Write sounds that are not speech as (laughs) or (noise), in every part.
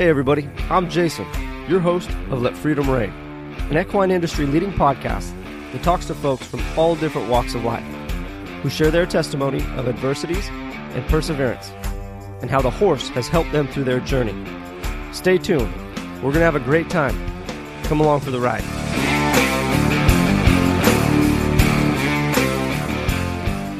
Hey, everybody, I'm Jason, your host of Let Freedom Reign, an equine industry leading podcast that talks to folks from all different walks of life who share their testimony of adversities and perseverance and how the horse has helped them through their journey. Stay tuned. We're going to have a great time. Come along for the ride.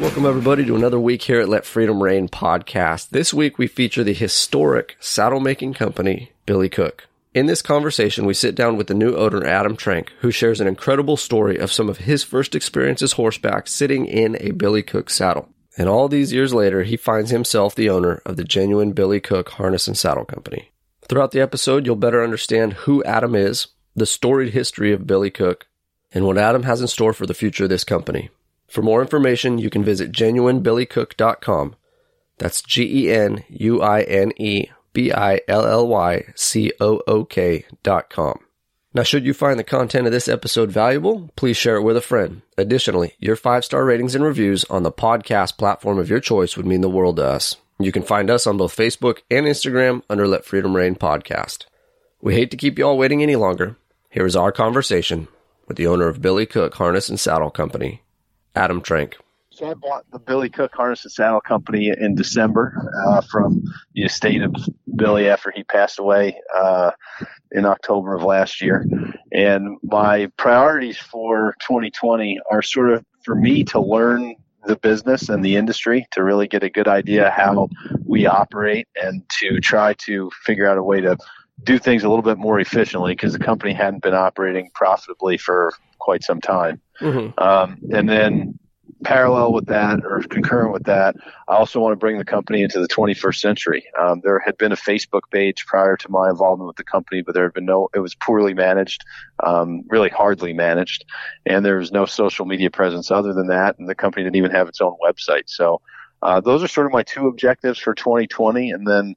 Welcome, everybody, to another week here at Let Freedom Reign podcast. This week, we feature the historic saddle making company, Billy Cook. In this conversation, we sit down with the new owner, Adam Trank, who shares an incredible story of some of his first experiences horseback sitting in a Billy Cook saddle. And all these years later, he finds himself the owner of the genuine Billy Cook Harness and Saddle Company. Throughout the episode, you'll better understand who Adam is, the storied history of Billy Cook, and what Adam has in store for the future of this company. For more information, you can visit genuinebillycook.com. That's G E N U I N E B I L L Y C O O K.com. Now, should you find the content of this episode valuable, please share it with a friend. Additionally, your five star ratings and reviews on the podcast platform of your choice would mean the world to us. You can find us on both Facebook and Instagram under Let Freedom Reign Podcast. We hate to keep you all waiting any longer. Here is our conversation with the owner of Billy Cook Harness and Saddle Company, Adam Trank. So I bought the Billy Cook Harness and Saddle Company in December uh, from the estate of Billy after he passed away uh, in October of last year. And my priorities for 2020 are sort of for me to learn the business and the industry to really get a good idea how we operate and to try to figure out a way to do things a little bit more efficiently because the company hadn't been operating profitably for quite some time. Mm-hmm. Um, and then parallel with that or concurrent with that, I also want to bring the company into the 21st century. Um, there had been a Facebook page prior to my involvement with the company, but there had been no, it was poorly managed, um, really hardly managed, and there was no social media presence other than that, and the company didn't even have its own website. So, uh, those are sort of my two objectives for 2020. And then,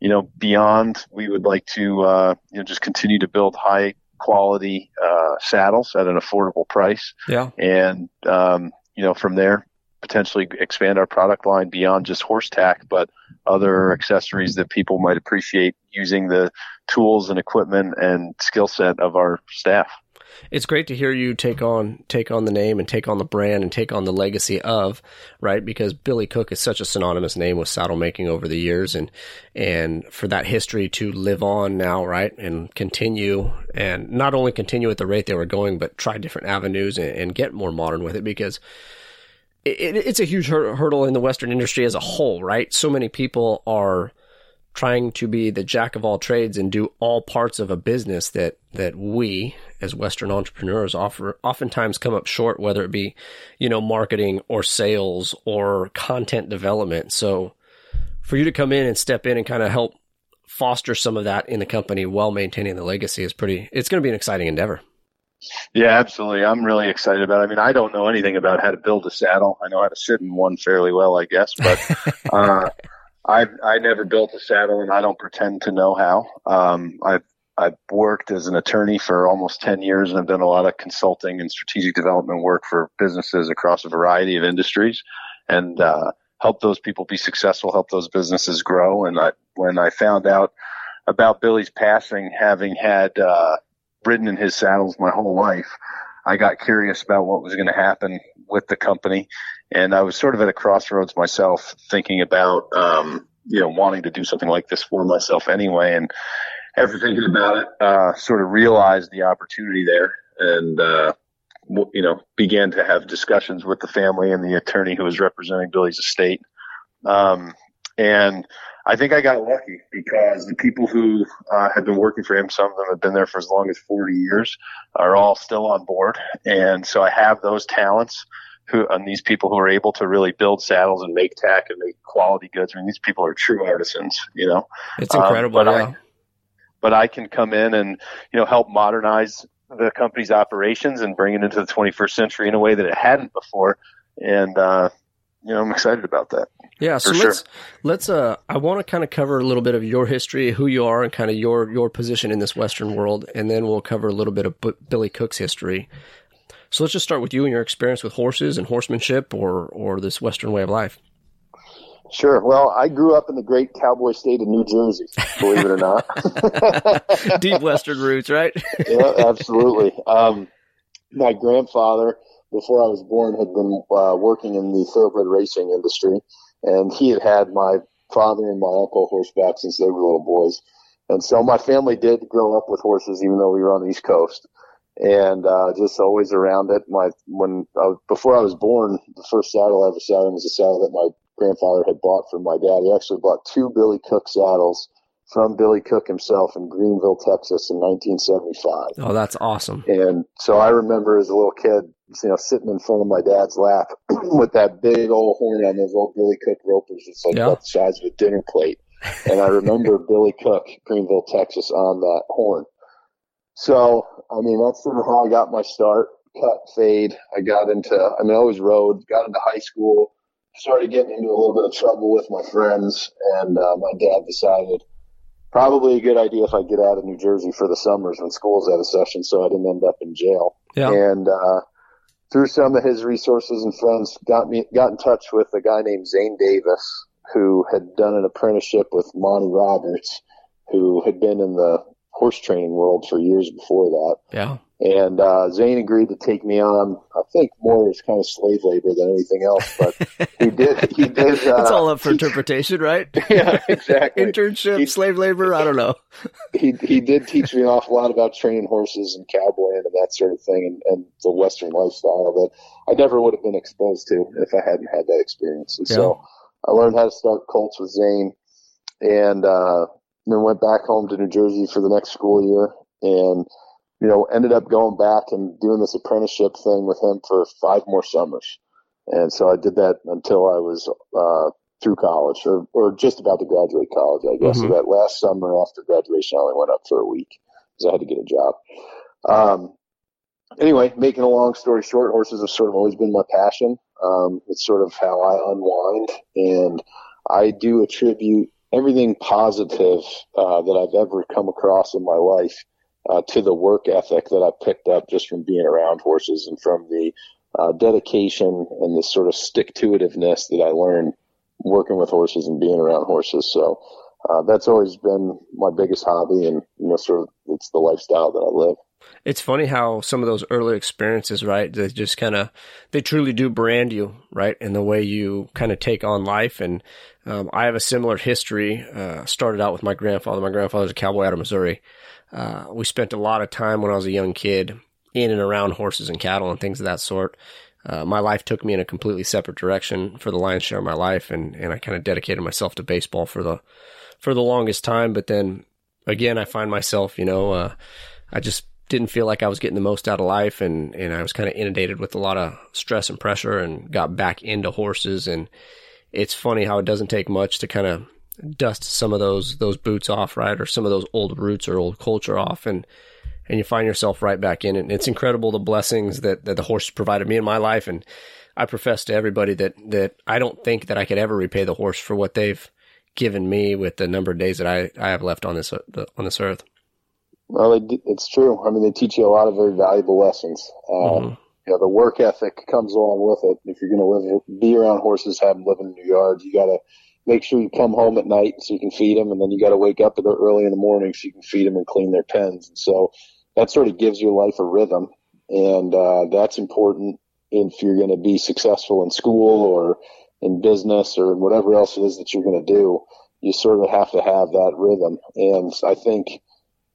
you know, beyond, we would like to, uh, you know, just continue to build high quality uh, saddles at an affordable price. Yeah. And um, you know, from there, potentially expand our product line beyond just horse tack, but other accessories that people might appreciate using the tools and equipment and skill set of our staff. It's great to hear you take on take on the name and take on the brand and take on the legacy of right because Billy Cook is such a synonymous name with saddle making over the years and and for that history to live on now right and continue and not only continue at the rate they were going but try different avenues and, and get more modern with it because it, it's a huge hurdle in the Western industry as a whole, right? So many people are trying to be the jack of all trades and do all parts of a business that that we as Western entrepreneurs offer oftentimes come up short, whether it be, you know, marketing or sales or content development. So for you to come in and step in and kind of help foster some of that in the company while maintaining the legacy is pretty it's going to be an exciting endeavor. Yeah, absolutely. I'm really excited about it. I mean, I don't know anything about how to build a saddle. I know how to sit in one fairly well, I guess, but (laughs) uh, I I never built a saddle, and I don't pretend to know how. Um, I've I've worked as an attorney for almost 10 years and I've done a lot of consulting and strategic development work for businesses across a variety of industries and, uh, help those people be successful, help those businesses grow. And I, when I found out about Billy's passing, having had, uh, ridden in his saddles my whole life, I got curious about what was going to happen with the company. And I was sort of at a crossroads myself thinking about, um, you know, wanting to do something like this for myself anyway. And after thinking about it, uh, sort of realized the opportunity there and, uh, you know, began to have discussions with the family and the attorney who was representing Billy's estate. Um, and I think I got lucky because the people who uh, had been working for him, some of them have been there for as long as 40 years, are all still on board. And so I have those talents who, and these people who are able to really build saddles and make tack and make quality goods. I mean, these people are true artisans, you know. It's incredible. Um, but, yeah. I, but I can come in and, you know, help modernize the company's operations and bring it into the 21st century in a way that it hadn't before. And, uh, you know, I'm excited about that. Yeah, so let's sure. let's uh I want to kind of cover a little bit of your history, who you are and kind of your your position in this western world and then we'll cover a little bit of B- Billy Cook's history. So let's just start with you and your experience with horses and horsemanship or or this western way of life. Sure. Well, I grew up in the great cowboy state of New Jersey, believe it or not. (laughs) Deep Western roots, right? (laughs) yeah, absolutely. Um, my grandfather, before I was born, had been uh, working in the thoroughbred racing industry, and he had had my father and my uncle horseback since they were little boys. And so my family did grow up with horses, even though we were on the East Coast, and uh, just always around it. My when uh, before I was born, the first saddle I ever sat in was a saddle that my grandfather had bought from my dad. He actually bought two Billy Cook saddles from Billy Cook himself in Greenville, Texas in 1975. Oh, that's awesome. And so I remember as a little kid, you know, sitting in front of my dad's lap (clears throat) with that big old horn on those old Billy Cook ropers. It's like Yeah. about the size of a dinner plate. And I remember (laughs) Billy Cook, Greenville, Texas on that horn. So, I mean, that's sort of how I got my start. Cut, fade. I got into, I mean, I always rode, got into high school, started getting into a little bit of trouble with my friends, and uh, my dad decided probably a good idea if I get out of New Jersey for the summers when school's out of session, so I didn't end up in jail. Yeah. And uh, through some of his resources and friends, got me got in touch with a guy named Zane Davis, who had done an apprenticeship with Monty Roberts, who had been in the horse training world for years before that. Yeah. And uh, Zane agreed to take me on. I think more as kind of slave labor than anything else, but (laughs) he did. He did. Uh, It's all up for interpretation, right? (laughs) yeah, exactly. Internship, He- slave labor, I don't know. (laughs) he he did teach me an awful lot about training horses and cowboying and that sort of thing and, and the Western lifestyle that I never would have been exposed to if I hadn't had that experience. And so I learned how to start colts with Zane and uh, then went back home to New Jersey for the next school year and you know ended up going back and doing this apprenticeship thing with him for five more summers. And so I did that until I was uh, through college or, or just about to graduate college, I guess. So Mhm. that last summer after graduation, I only went up for a week because I had to get a job. Um, anyway, making a long story short, horses have sort of always been my passion. Um, it's sort of how I unwind, and I do attribute everything positive uh, that I've ever come across in my life uh, to the work ethic that I picked up just from being around horses and from the uh, dedication and the sort of stick to itiveness that I learned working with horses and being around horses. So uh, that's always been my biggest hobby, and you know, sort of it's the lifestyle that I live. It's funny how some of those early experiences, right, they just kind of, they truly do brand you, right, in the way you kind of take on life. And um, I have a similar history. Uh, started out with my grandfather. My grandfather's a cowboy out of Missouri. Uh, we spent a lot of time when I was a young kid in and around horses and cattle and things of that sort. Uh, my life took me in a completely separate direction for the lion's share of my life, and, and I kind of dedicated myself to baseball for the for the longest time. But then again, I find myself, you know, uh, I just didn't feel like I was getting the most out of life, and and I was kind of inundated with a lot of stress and pressure, and got back into horses. And it's funny how it doesn't take much to kind of dust some of those those boots off, right, or some of those old roots or old culture off, and and you find yourself right back in it. And it's incredible the blessings that, that the horse provided me in my life. And I profess to everybody that, that I don't think that I could ever repay the horse for what they've given me with the number of days that I, I have left on this, on this earth. Well, it, it's true. I mean, they teach you a lot of very valuable lessons. Uh, Mhm. You know, the work ethic comes along with it. If you're going to live, be around horses, have them live in your yard, you got to make sure you come home at night so you can feed them, and then you got to wake up early in the morning so you can feed them and clean their pens. And so that sort of gives your life a rhythm, and uh, that's important if you're going to be successful in school or in business or whatever else it is that you're going to do. You sort of have to have that rhythm, and I think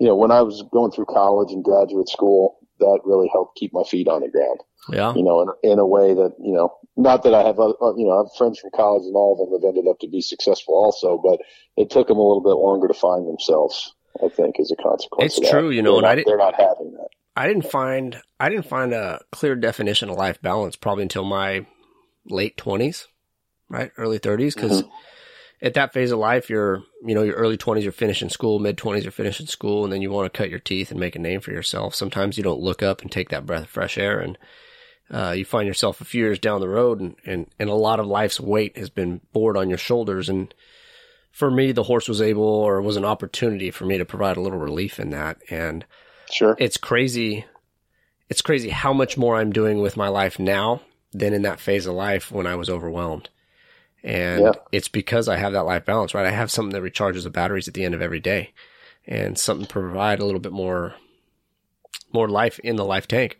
you know, when I was going through college and graduate school, that really helped keep my feet on the ground. Yeah. You know, in, in a way that you know, not that I have, uh, you know, I have friends from college and all of them have ended up to be successful also, but it took them a little bit longer to find themselves. I think as a consequence. It's of that. true, you know, they're and I not, did- they're not having that. I didn't find I didn't find a clear definition of life balance probably until my late twenties, right, early thirties, because at that phase of life, you're you know your early twenties, you're finishing school, mid twenties, you're finishing school, and then you want to cut your teeth and make a name for yourself. Sometimes you don't look up and take that breath of fresh air, and uh, you find yourself a few years down the road, and, and and a lot of life's weight has been bored on your shoulders, and for me, the horse was able or was an opportunity for me to provide a little relief in that, and Sure. it's crazy it's crazy how much more I'm doing with my life now than in that phase of life when I was overwhelmed. And Yeah. it's because I have that life balance, right? I have something that recharges the batteries at the end of every day and something to provide a little bit more, more life in the life tank.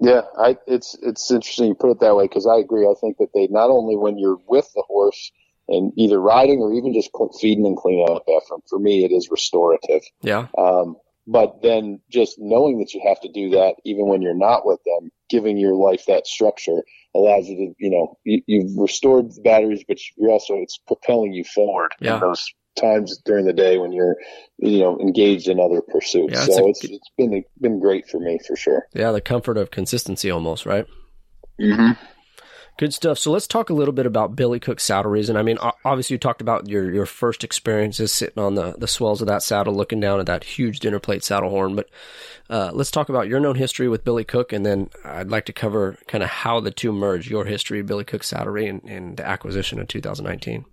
Yeah, I, it's it's interesting you put it that way because I agree. I think that they not only when you're with the horse and either riding or even just feeding and cleaning up after them, for me it is restorative. Yeah. Um, but then just knowing that you have to do that even when you're not with them, giving your life that structure allows you to, you know, you, you've restored the batteries, but you're also it's propelling you forward Yeah. in those times during the day when you're, you know, engaged in other pursuits. Yeah, it's so a- it's it's been been great for me for sure. Yeah. The comfort of consistency almost, right? Mm-hmm. Good stuff. So let's talk a little bit about Billy Cook saddlery. I mean, obviously you talked about your, your first experiences sitting on the, the swells of that saddle, looking down at that huge dinner plate saddle horn. But, uh, let's talk about your known history with Billy Cook. And then I'd like to cover kind of how the two merge, your history, Billy Cook saddlery and, and the acquisition in 2019.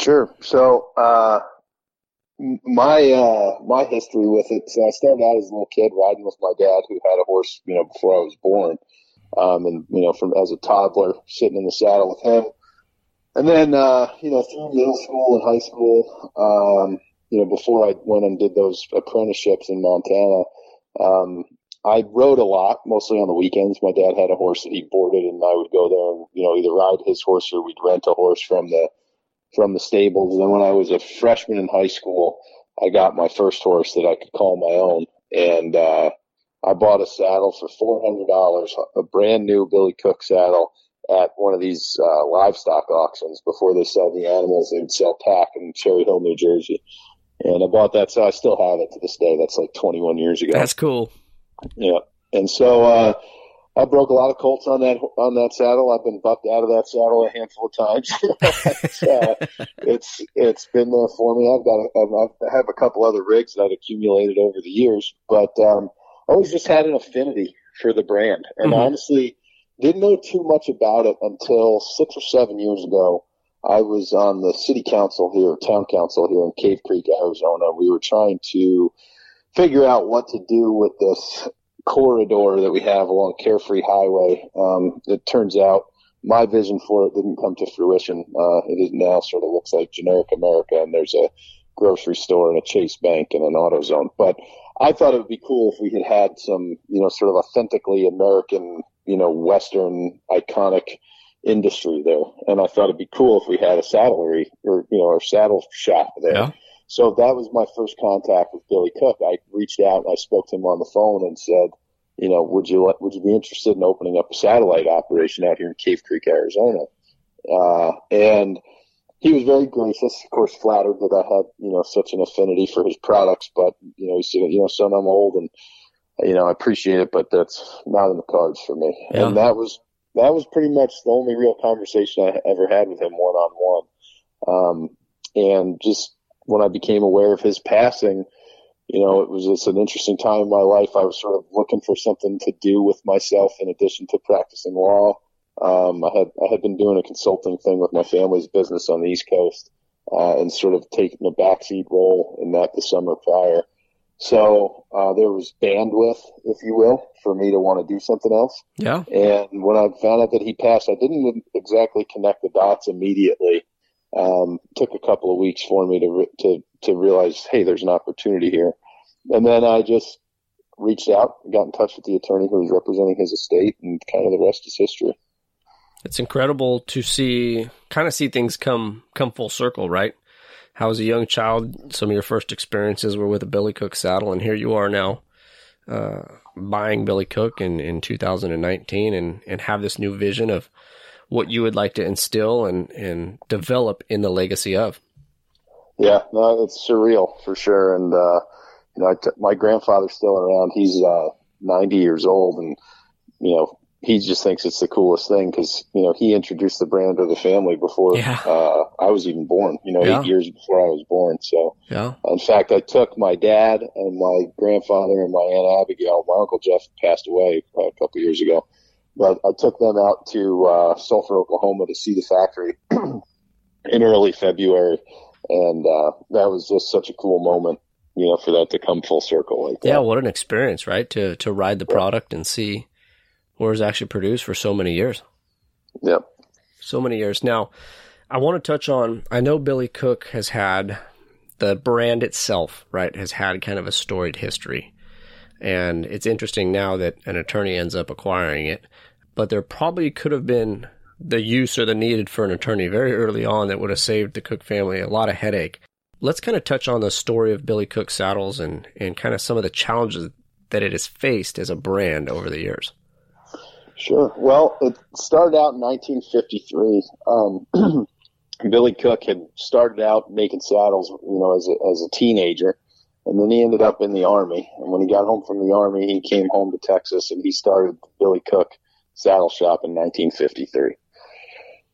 Sure. So, uh, my, uh, my history with it. So I started out as a little kid riding with my dad who had a horse, you know, before I was born. Um, and, you know, from as a toddler sitting in the saddle with him. And then, uh, you know, through middle school and high school, um, you know, before I went and did those apprenticeships in Montana, um, I rode a lot, mostly on the weekends. My dad had a horse that he boarded and I would go there and, you know, either ride his horse or we'd rent a horse from the, from the stables. And then when I was a freshman in high school, I got my first horse that I could call my own. And, uh, I bought a saddle for $400, a brand new Billy Cook saddle at one of these, uh, livestock auctions before they sell the animals. They'd sell tack in Cherry Hill, New Jersey. And I bought that. So I still have it to this day. That's like 21 years ago. That's cool. Yeah. And so, uh, I broke a lot of colts on that on that saddle. I've been bucked out of that saddle a handful of times. (laughs) it's, uh, it's it's been there for me. I've got a, I've- I have a couple other rigs that I've accumulated over the years, but um, always just had an affinity for the brand, and Mhm. honestly, didn't know too much about it until six or seven years ago. I was on the city council here, town council here in Cave Creek, Arizona. We were trying to figure out what to do with this corridor that we have along Carefree Highway. Um, it turns out my vision for it didn't come to fruition. Uh, it is now sort of looks like generic America, and there's a grocery store and a Chase Bank and an AutoZone. But I thought it would be cool if we had had some, you know, sort of authentically American, you know, Western iconic industry there. And I thought it'd be cool if we had a saddlery or, you know, or saddle shop there. Yeah. So that was my first contact with Billy Cook. I reached out and I spoke to him on the phone and said, you know, would you let, would you be interested in opening up a satellite operation out here in Cave Creek, Arizona? Uh, and he was very gracious, of course, flattered that I had, you know, such an affinity for his products. But, you know, he said, you know, son, I'm old and, you know, I appreciate it, but that's not in the cards for me. Yeah. And that was, that was pretty much the only real conversation I ever had with him one on one. Um, and just when I became aware of his passing, you know, it was just an interesting time in my life. I was sort of looking for something to do with myself in addition to practicing law. Um, I had I had been doing a consulting thing with my family's business on the East Coast, uh, and sort of taking a backseat role in that the summer prior. So uh, there was bandwidth, if you will, for me to want to do something else. Yeah. And when I found out that he passed, I didn't exactly connect the dots immediately. Um, took a couple of weeks for me to re- to to realize, hey, there's an opportunity here. And then I just reached out, got in touch with the attorney who was representing his estate, and kind of the rest is history. It's incredible to see, kind of see things come come full circle, right? How as a young child, some of your first experiences were with a Billy Cook saddle, and here you are now, uh, buying Billy Cook in, in 2019, and and have this new vision of what you would like to instill and and develop in the legacy of. Yeah, no, it's surreal for sure. And uh, you know, my grandfather's still around. He's uh, 90 years old, and you know, he just thinks it's the coolest thing because you know he introduced the brand to the family before Yeah. uh, I was even born. You know, Yeah. eight years before I was born. So, Yeah. in fact, I took my dad and my grandfather and my aunt Abigail. My uncle Jeff passed away uh, a couple years ago, but I took them out to uh, Sulphur, Oklahoma, to see the factory (clears throat) in early February, and uh, that was just such a cool moment. You know, for that to come full circle like that. Yeah, what an experience, right? To to ride the product and see where it's actually produced for so many years. Yep. so many years now. I want to touch on. I know Billy Cook has had the brand itself, right, has had kind of a storied history. And it's interesting now that an attorney ends up acquiring it. But there probably could have been the use or the needed for an attorney very early on that would have saved the Cook family a lot of headache. Let's kind of touch on the story of Billy Cook Saddles and, and kind of some of the challenges that it has faced as a brand over the years. Sure. Well, it started out in 1953. Um, (clears throat) Billy Cook had started out making saddles, you know, as a, as a teenager, and then he ended up in the army. And when he got home from the army, he came home to Texas and he started Billy Cook Saddle Shop in 1953.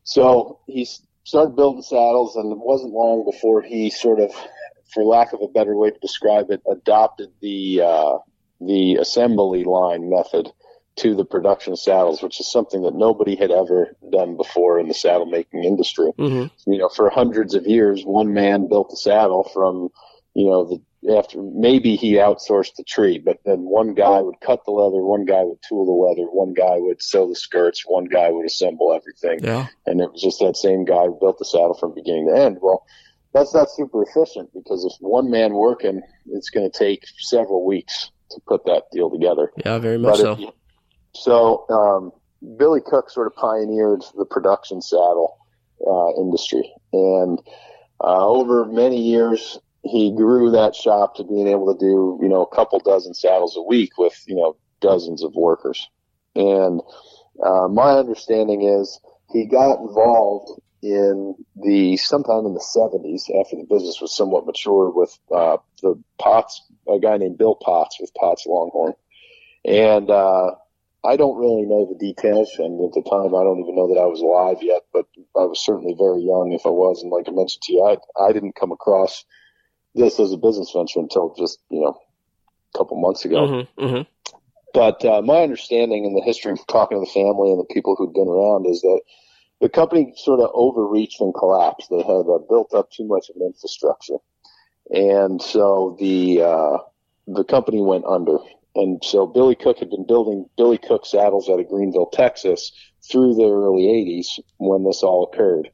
So he started building saddles, and it wasn't long before he sort of, for lack of a better way to describe it, adopted the uh, the assembly line method to the production saddles, which is something that nobody had ever done before in the saddle making industry. Mm-hmm. You know, for hundreds of years, one man built a saddle from, you know, the after maybe he outsourced the tree, but then one guy would cut the leather, one guy would tool the leather, one guy would sew the skirts, one guy would assemble everything. Yeah. And it was just that same guy who built the saddle from beginning to end. Well, that's not super efficient because if one man working, it's going to take several weeks to put that deal together. Yeah, very much but so. So um, Billy Cook sort of pioneered the production saddle uh, industry, and uh, over many years, he grew that shop to being able to do you know a couple dozen saddles a week with you know dozens of workers. And uh, my understanding is he got involved in the sometime in the 70s after the business was somewhat mature with uh, the Potts, a guy named Bill Potts with Potts Longhorn. And uh, I don't really know the details, and at the time, I don't even know that I was alive yet. But I was certainly very young, if I was. And like I mentioned to you, I I didn't come across this as a business venture until just you know a couple months ago. Mm-hmm, mm-hmm. But uh, my understanding and the history of talking to the family and the people who'd been around is that the company sort of overreached and collapsed. They had uh, built up too much of an infrastructure, and so the uh, the company went under. And so Billy Cook had been building Billy Cook saddles out of Greenville, Texas through the early 80s when this all occurred.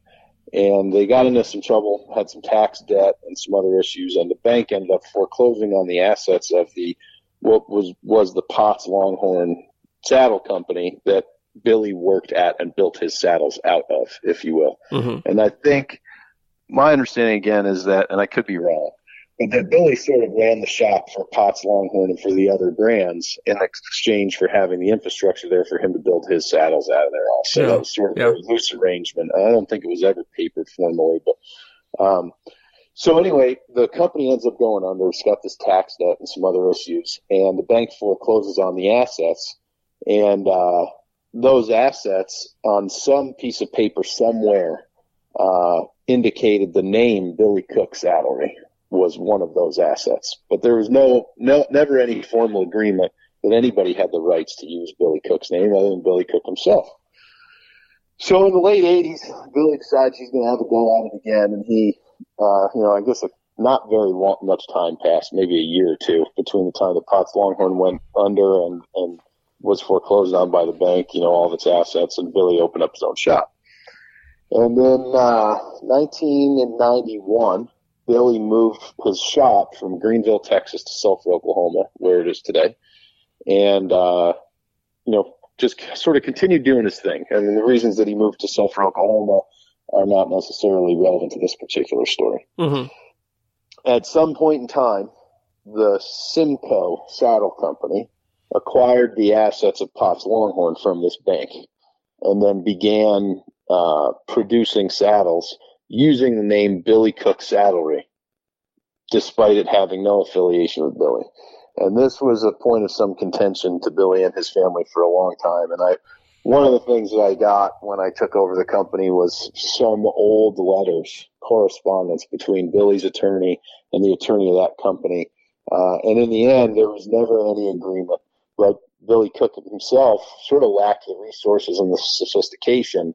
And they got into some trouble, had some tax debt and some other issues, and the bank ended up foreclosing on the assets of the what was was the Potts Longhorn saddle company that Billy worked at and built his saddles out of, if you will. Mm-hmm. And I think my understanding again is that, and I could be wrong, but that Billy sort of ran the shop for Potts Longhorn and for the other brands in exchange for having the infrastructure there for him to build his saddles out of there also. Yeah. That was sort of yeah. a loose arrangement. I don't think it was ever papered formally, but um, so anyway, the company ends up going under. It's got this tax debt and some other issues, and the bank forecloses on the assets, and uh, those assets on some piece of paper somewhere uh, indicated the name Billy Cook Saddlery was one of those assets. But there was no, no, never any formal agreement that anybody had the rights to use Billy Cook's name other than Billy Cook himself. So in the late 80s, Billy decides he's going to have a go at it again, and he, uh, you know, I guess not very long, much time passed, maybe a year or two between the time that Potts Longhorn went under and, and was foreclosed on by the bank, you know, all of its assets, and Billy opened up his own shop. And then, uh, 1991, Billy moved his shop from Greenville, Texas to Sulphur, Oklahoma, where it is today. And, uh, you know, just sort of continued doing his thing. I mean, the reasons that he moved to Sulphur, Oklahoma are not necessarily relevant to this particular story. Mm-hmm. At some point in time, the Simco Saddle Company acquired the assets of Potts Longhorn from this bank and then began uh, producing saddles using the name Billy Cook Saddlery, despite it having no affiliation with Billy. And this was a point of some contention to Billy and his family for a long time. And I, one of the things that I got when I took over the company was some old letters, correspondence between Billy's attorney and the attorney of that company. Uh, and in the end, there was never any agreement. But Billy Cook himself sort of lacked the resources and the sophistication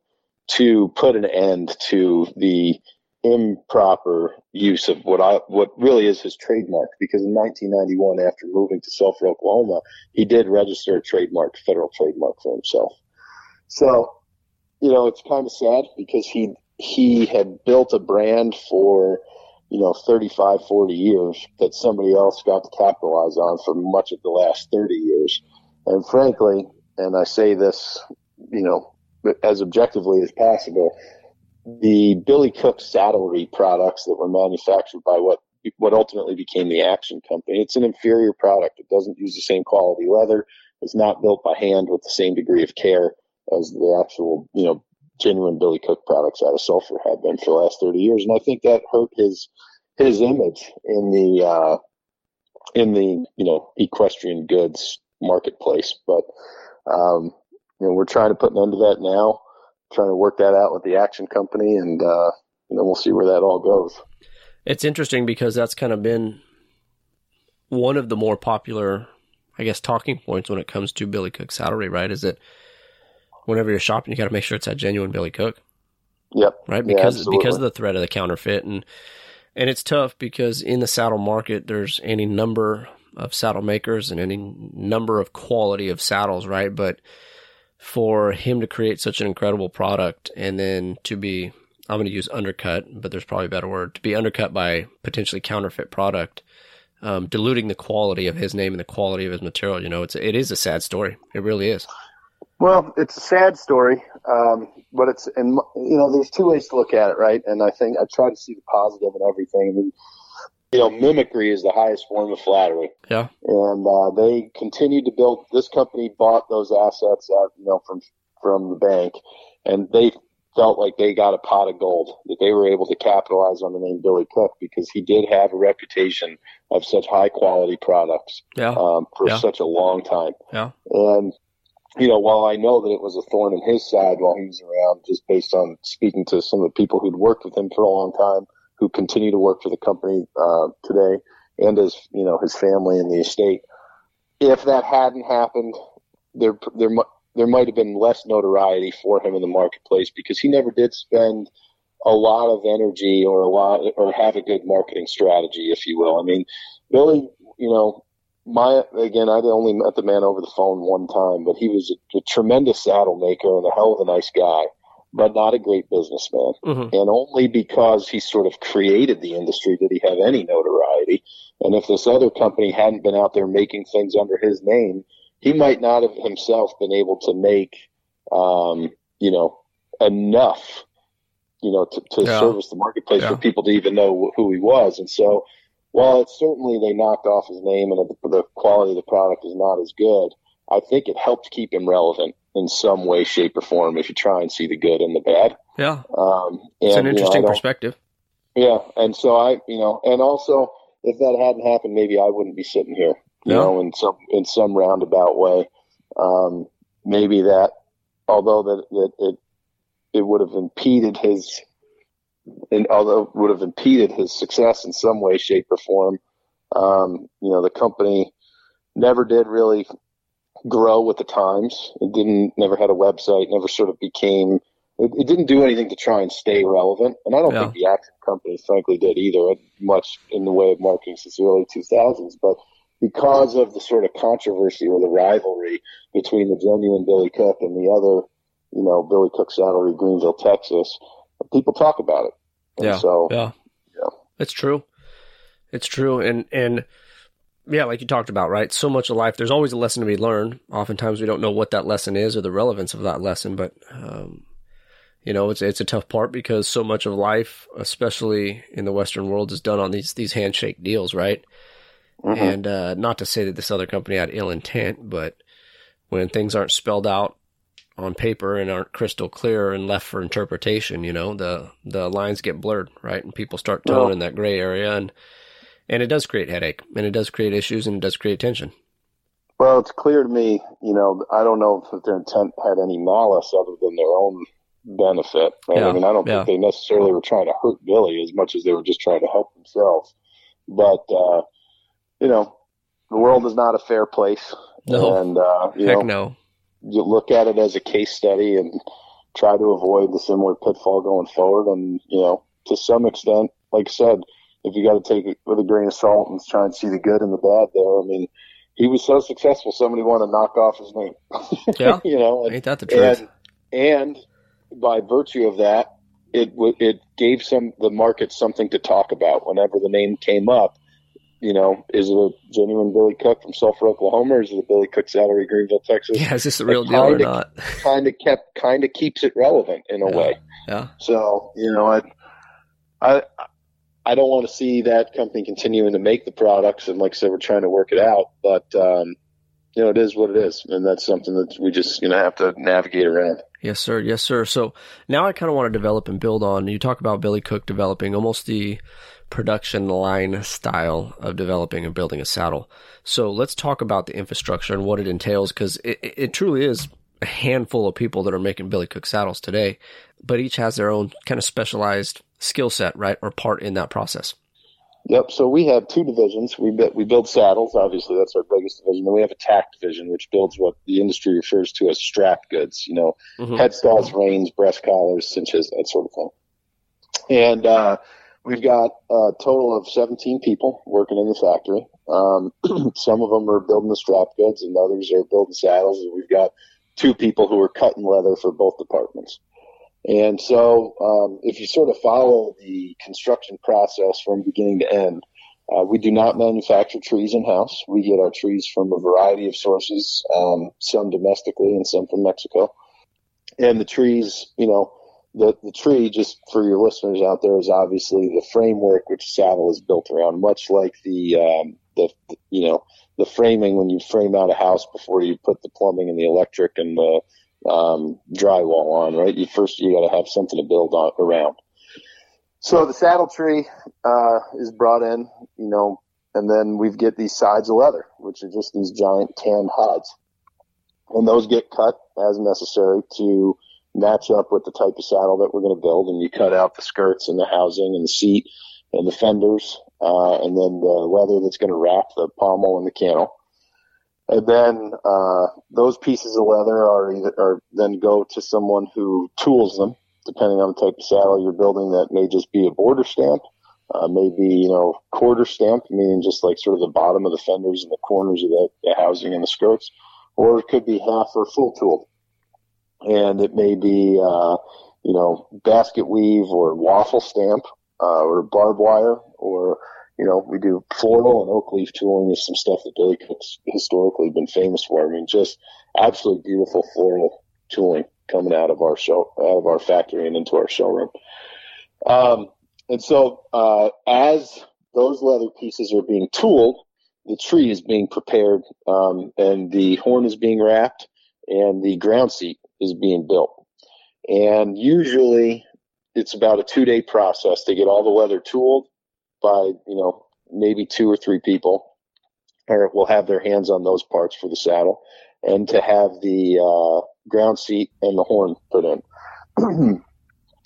to put an end to the improper use of what I what really is his trademark because in 1991 after moving to Sulphur, Oklahoma, he did register a trademark, federal trademark for himself. So, you know, it's kind of sad because he he had built a brand for, you know, 35, 40 years that somebody else got to capitalize on for much of the last 30 years. And frankly, and I say this, you know, as objectively as possible, the Billy Cook saddlery products that were manufactured by what what ultimately became the Action Company. It's an inferior product. It doesn't use the same quality leather. It's not built by hand with the same degree of care as the actual, you know, genuine Billy Cook products out of Sulphur have been for the last 30 years. And I think that hurt his his image in the uh, in the you know equestrian goods marketplace. But um, you know, we're trying to put an end to that now. Trying to work that out with the Action Company, and uh, you know, we'll see where that all goes. It's interesting because that's kind of been one of the more popular, I guess, talking points when it comes to Billy Cook saddlery, right? Is that whenever you're shopping, you got to make sure it's that genuine Billy Cook. Yep. Right. Because yeah, because of the threat of the counterfeit, and and it's tough because in the saddle market, there's any number of saddle makers and any number of quality of saddles, right? But for him to create such an incredible product and then to be I'm going to use undercut, but there's probably a better word to be undercut by potentially counterfeit product, um, diluting the quality of his name and the quality of his material. You know, it's it is a sad story. It really is. Well, it's a sad story, um, but it's and you know, there's two ways to look at it, right? And I think I try to see the positive in everything. I mean, you know, mimicry is the highest form of flattery. Yeah. And uh, they continued to build. This company bought those assets, out, you know, from from the bank, and they felt like they got a pot of gold that they were able to capitalize on the name Billy Cook because he did have a reputation of such high quality products yeah. um, for yeah. such a long time. Yeah. And you know, while I know that it was a thorn in his side while he was around, just based on speaking to some of the people who'd worked with him for a long time, who continue to work for the company uh, today, and his you know his family and the estate. If that hadn't happened, there there there might have been less notoriety for him in the marketplace because he never did spend a lot of energy or a lot or have a good marketing strategy, if you will. I mean, Billy, you know, my again, I only met the man over the phone one time, but he was a, a tremendous saddle maker and a hell of a nice guy, but not a great businessman. Mm-hmm. And only because he sort of created the industry did he have any notoriety. And if this other company hadn't been out there making things under his name, he might not have himself been able to make, um, you know, enough, you know, to, to yeah. service the marketplace yeah. for people to even know who he was. And so, while it's certainly they knocked off his name and the, the quality of the product is not as good, I think it helped keep him relevant in some way, shape, or form. If you try and see the good and the bad, yeah, um, and, it's an interesting you know, perspective. Yeah, and so I, you know, and also if that hadn't happened, maybe I wouldn't be sitting here, you know, in some in some roundabout way. Um, maybe that, although that, that it it would have impeded his and although would have impeded his success in some way, shape, or form. Um, you know, the company never did really grow with the times. It didn't, never had a website, never sort of became, it, it didn't do anything to try and stay relevant. And I don't yeah. think the Action Company, frankly, did either, uh, much in the way of marketing since the early 2000s. But because of the sort of controversy or the rivalry between the genuine Billy Cook and the other, you know, Billy Cook Saddlery, Greenville, Texas, people talk about it. And yeah. So, yeah. Yeah. It's true. It's true. And, and, yeah, like you talked about, right? So much of life, there's always a lesson to be learned. Oftentimes we don't know what that lesson is or the relevance of that lesson, but, um, you know, it's, it's a tough part because so much of life, especially in the Western world, is done on these, these handshake deals, right? Mm-hmm. And, uh, not to say that this other company had ill intent, but when things aren't spelled out on paper and aren't crystal clear and left for interpretation, you know, the the lines get blurred, right? And people start toning well, in that gray area and and it does create headache and it does create issues and it does create tension. Well, it's clear to me, you know, I don't know if their intent had any malice other than their own benefit. Right? Yeah, I mean, I don't yeah. think they necessarily were trying to hurt Billy as much as they were just trying to help themselves. But uh, you know, the world is not a fair place. No. And uh, you Heck know, no. you look at it as a case study and try to avoid the similar pitfall going forward. And, you know, to some extent, like I said, if you got to take it with a grain of salt and try and see the good and the bad there, I mean, he was so successful, somebody wanted to knock off his name. (laughs) Yeah. you know, and, Ain't that the truth? And, and by virtue of that, it it gave some the market something to talk about whenever the name came up. You know, is it a genuine Billy Cook from Sulphur, Oklahoma, or is it a Billy Cook Saddlery, Greenville, Texas? Yeah, is this the real deal or not? Kind of kept, kind of keeps it relevant in a yeah. way. Yeah. So you know, I, I, I don't want to see that company continuing to make the products, and like I said, we're trying to work it out. But um, you know, it is what it is, and that's something that we just you know have to navigate around. Yes, sir. Yes, sir. So now I kind of want to develop and build on. You talk about Billy Cook developing almost the production line style of developing and building a saddle. So let's talk about the infrastructure and what it entails, because it, it truly is a handful of people that are making Billy Cook saddles today, but each has their own kind of specialized skill set, right, or part in that process. Yep. So we have two divisions. We we build saddles. Obviously, that's our biggest division. Then we have a tack division, which builds what the industry refers to as strap goods. You know, mm-hmm. headstalls, reins, breast collars, cinches, that sort of thing. And uh, we've got a total of 17 people working in the factory. Um, (clears throat) some of them are building the strap goods, and others are building saddles. And we've got two people who are cutting leather for both departments. And so, um, if you sort of follow the construction process from beginning to end, uh, we do not manufacture trees in house. We get our trees from a variety of sources, um, some domestically and some from Mexico. And the trees, you know, the, the tree, just for your listeners out there, is obviously the framework which saddle is built around, much like the, um, the, you know, the framing when you frame out a house before you put the plumbing and the electric and the um, drywall on, right? You first you got to have something to build on around. So the saddle tree uh, is brought in, you know, and then we get these sides of leather, which are just these giant tanned hides, and those get cut as necessary to match up with the type of saddle that we're going to build. And you cut out the skirts and the housing and the seat and the fenders, uh, and then the leather that's going to wrap the pommel and the cantle. And then uh, those pieces of leather are either are then go to someone who tools them, depending on the type of saddle you're building. That may just be a border stamp, uh, maybe you know quarter stamp, meaning just like sort of the bottom of the fenders and the corners of the, the housing and the skirts, or it could be half or full tooled, and it may be uh, you know basket weave or waffle stamp uh, or barbed wire or you know, we do floral and oak leaf tooling is some stuff that Billy Cook's historically been famous for. I mean, just absolutely beautiful floral tooling coming out of our show, out of our factory and into our showroom. Um, and so, uh, as those leather pieces are being tooled, the tree is being prepared, um, and the horn is being wrapped, and the ground seat is being built. And usually, it's about a two day process to get all the leather tooled by you know maybe two or three people, or will have their hands on those parts for the saddle, and to have the uh, ground seat and the horn put in. (clears throat)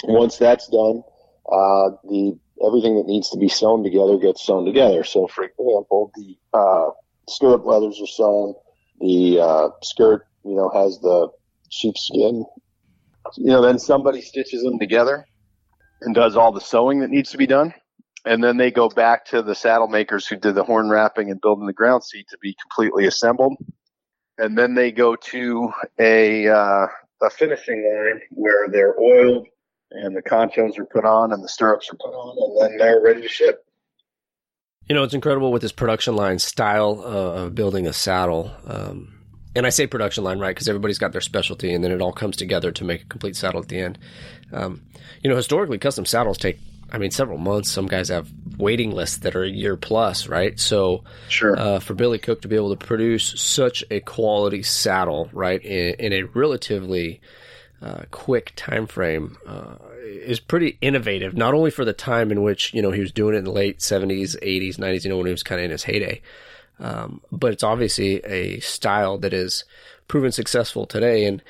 Once that's done, uh, the everything that needs to be sewn together gets sewn together. So, for example, the uh, stirrup leathers are sewn. The uh, skirt, you know, has the sheepskin. You know, then somebody stitches them together and does all the sewing that needs to be done and then they go back to the saddle makers who did the horn wrapping and building the ground seat to be completely assembled. And then they go to a uh, a finishing line where they're oiled and the conchos are put on and the stirrups are put on, and then they're ready to ship. You know, it's incredible with this production line style uh, of building a saddle. Um, and I say production line, right? Because everybody's got their specialty, and then it all comes together to make a complete saddle at the end. Um, you know, historically, custom saddles take I mean, several months. Some guys have waiting lists that are a year plus, right? So, sure. Uh, for Billy Cook to be able to produce such a quality saddle, right, in, in a relatively uh, quick time frame, uh, is pretty innovative. Not only for the time in which you know he was doing it in the late seventies, eighties, nineties, you know, when he was kind of in his heyday, um, but it's obviously a style that is proven successful today. And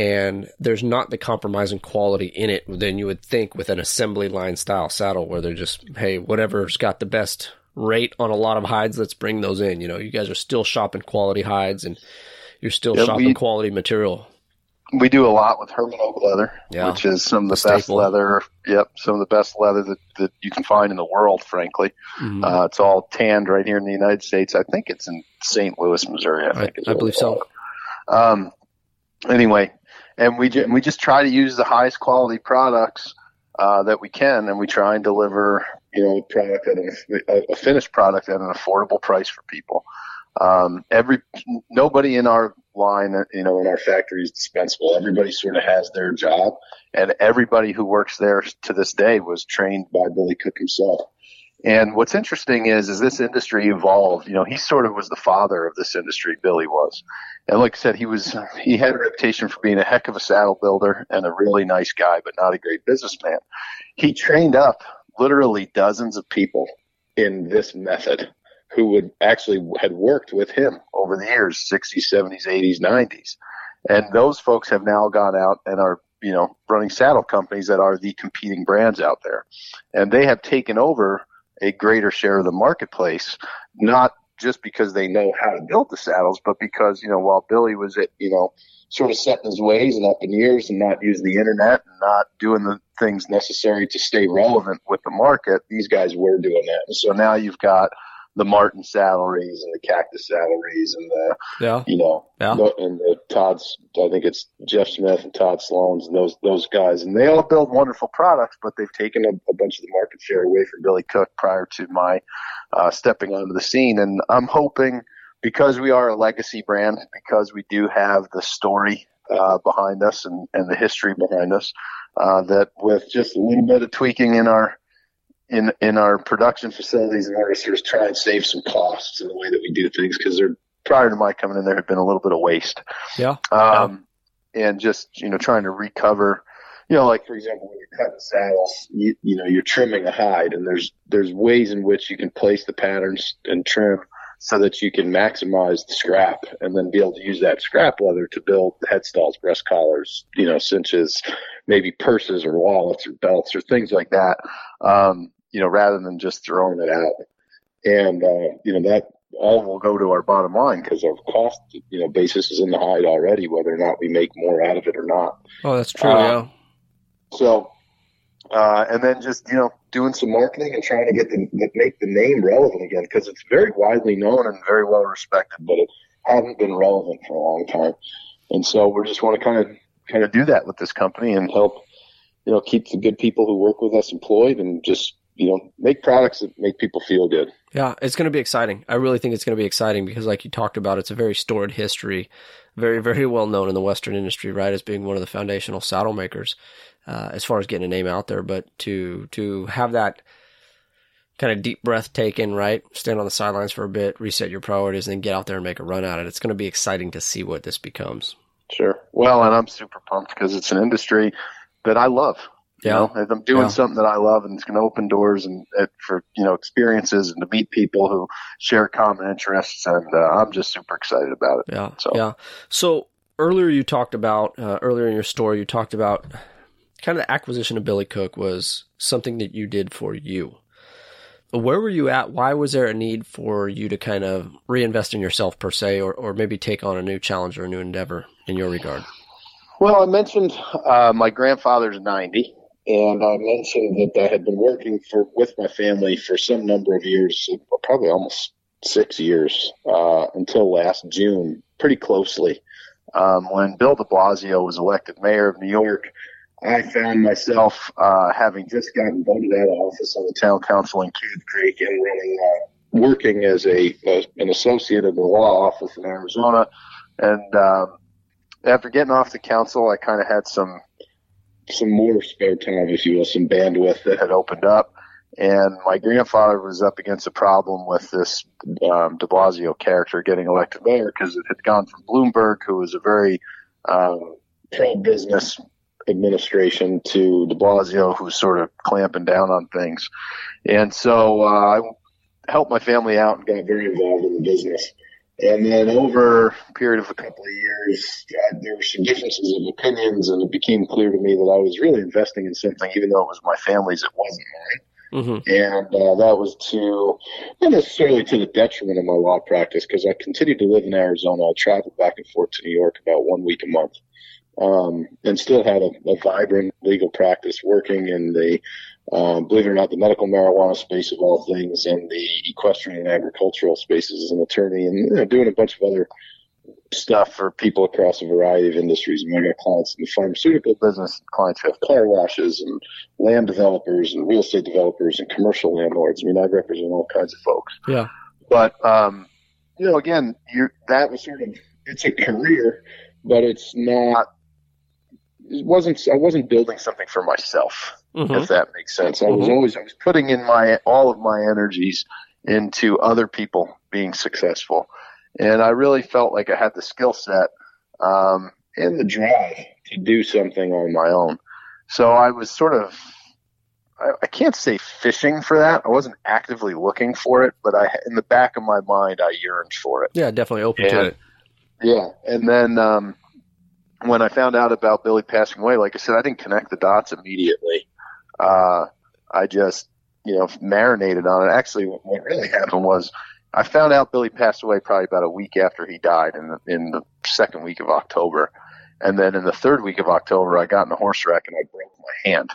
and there's not the compromising quality in it than you would think with an assembly line style saddle where they're just hey whatever's got the best rate on a lot of hides let's bring those in. You know you guys are still shopping quality hides and you're still yeah, shopping we, quality material. We do a lot with Hermann Oak leather yeah, which is some of the, the best leather yep some of the best leather that, that you can find in the world frankly. Mm-hmm. uh, it's all tanned right here in the united states. I think it's in st louis missouri i think i, I believe so. um, anyway and we ju- we just try to use the highest quality products uh, that we can, and we try and deliver, you know, a product at an, a, finished product at an affordable price for people. Um, every nobody in our line, you know, in our factory is dispensable. Everybody sort of has their job, and everybody who works there to this day was trained by Billy Cook himself. And what's interesting is, is this industry evolved. You know, he sort of was the father of this industry. Billy was, and like I said, he was he had a reputation for being a heck of a saddle builder and a really nice guy, but not a great businessman. He trained up literally dozens of people in this method who would actually had worked with him over the years, 60s, 70s, 80s, 90s. And those folks have now gone out and are, you know, running saddle companies that are the competing brands out there. And they have taken over a greater share of the marketplace, not just because they know how to build the saddles, but because, you know, while Billy was at, you know, sort of set his ways and up in years and not using the internet and not doing the things necessary to stay relevant with the market, these guys were doing that. And so now you've got the Martin Saddleries and the Cactus Saddleries and the yeah. you know yeah. and the Todd's I think it's Jeff Smith and Todd Slone's and those those guys. And they all build wonderful products but they've taken a, a bunch of the market share away from Billy Cook prior to my uh, stepping onto the scene. And I'm hoping because we are a legacy brand because we do have the story uh, behind us and, and the history behind us uh, that with just a little bit of tweaking in our in in our production facilities and to try and save some costs in the way that we do things because there prior to my coming in there had been a little bit of waste. Yeah. Um, yeah. and just you know trying to recover. You know, like for example, when you're cutting saddles, you, you know you're trimming a hide, and there's there's ways in which you can place the patterns and trim so that you can maximize the scrap and then be able to use that scrap leather to build headstalls, breast collars, you know, cinches, maybe purses or wallets or belts or things like that. Um, you know, rather than just throwing it out. And, uh, you know, that all will go to our bottom line because our cost, you know, basis is in the hide already, whether or not we make more out of it or not. Oh, that's true. Um, yeah. So, uh, and then just, you know, doing some marketing and trying to get the, make the name relevant again because it's very widely known and very well respected, but it hasn't been relevant for a long time. And so we just want to kind of, kind of do that with this company and help, you know, keep the good people who work with us employed and just you know, make products that make people feel good. Yeah, it's going to be exciting. I really think it's going to be exciting because, like you talked about, it's a very storied history, very, very well known in the Western industry, right, as being one of the foundational saddle makers, uh, as far as getting a name out there. But to to have that kind of deep breath taken, right, stand on the sidelines for a bit, reset your priorities, and then get out there and make a run at it. It's going to be exciting to see what this becomes. Sure. Well, and I'm super pumped because it's an industry that I love. Yeah. Know, if I'm doing yeah. something that I love and it's going to open doors and uh, for, you know, experiences and to meet people who share common interests. And uh, I'm just super excited about it. Yeah. So, yeah. So earlier you talked about, uh, earlier in your story, you talked about kind of the acquisition of Billy Cook was something that you did for you. Where were you at? Why was there a need for you to kind of reinvest in yourself per se, or, or maybe take on a new challenge or a new endeavor in your regard? Well, I mentioned uh, my grandfather's 90 and I mentioned that I had been working for with my family for some number of years, probably almost six years, uh, until last June, pretty closely. Um, when Bill de Blasio was elected mayor of New York, I found myself uh, having just gotten voted out of office on the town council in Cave Creek and running, uh, working as a, a, an associate of the law office in Arizona. And um, after getting off the council, I kind of had some some more spare time, if you will, some bandwidth that had opened up. And my grandfather was up against a problem with this um, De Blasio character getting elected mayor because it had gone from Bloomberg, who was a very um, pro-business administration, to De Blasio, who's sort of clamping down on things. And so uh, I helped my family out and got very involved in the business. And then over a period of a couple of years, uh, there were some differences of opinions, and it became clear to me that I was really investing in something, even though it was my family's, it wasn't mine. Mm-hmm. And uh, that was to not necessarily to the detriment of my law practice because I continued to live in Arizona. I traveled back and forth to New York about one week a month, um, and still had a, a vibrant legal practice working in the um, believe it or not, the medical marijuana space of all things, and the equestrian and agricultural spaces as an attorney, and you know, doing a bunch of other stuff for people across a variety of industries. I, mean, I got clients in the pharmaceutical business, clients who have car washes and land developers and real estate developers and commercial landlords. I mean, I represent all kinds of folks. Yeah. But, um, you know, again, you that was sort of, it's a career, but it's not, it wasn't, I wasn't building something for myself, Mm-hmm. if that makes sense. I was Mhm. always, I was putting in my, all of my energies into other people being successful. And I really felt like I had the skill set um, and the drive to do something on my own. So I was sort of, I, I can't say fishing for that. I wasn't actively looking for it, but I, in the back of my mind, I yearned for it. Yeah, definitely open to it. Yeah. And then um, when I found out about Billy passing away, like I said, I didn't connect the dots immediately. Uh, I just, you know, marinated on it. Actually, what, really happened was I found out Billy passed away probably about a week after he died in the, in the second week of October. And then in the third week of October, I got in a horse wreck and I broke my hand.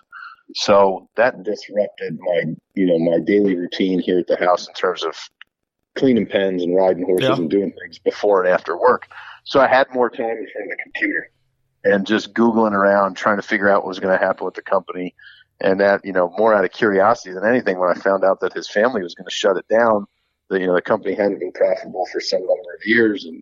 So that disrupted my, you know, my daily routine here at the house in terms of cleaning pens and riding horses Yeah. and doing things before and after work. So I had more time in front of the computer and just Googling around, trying to figure out what was going to happen with the company. And that, you know, more out of curiosity than anything, when I found out that his family was going to shut it down, the, you know, the company hadn't been profitable for some number of years and,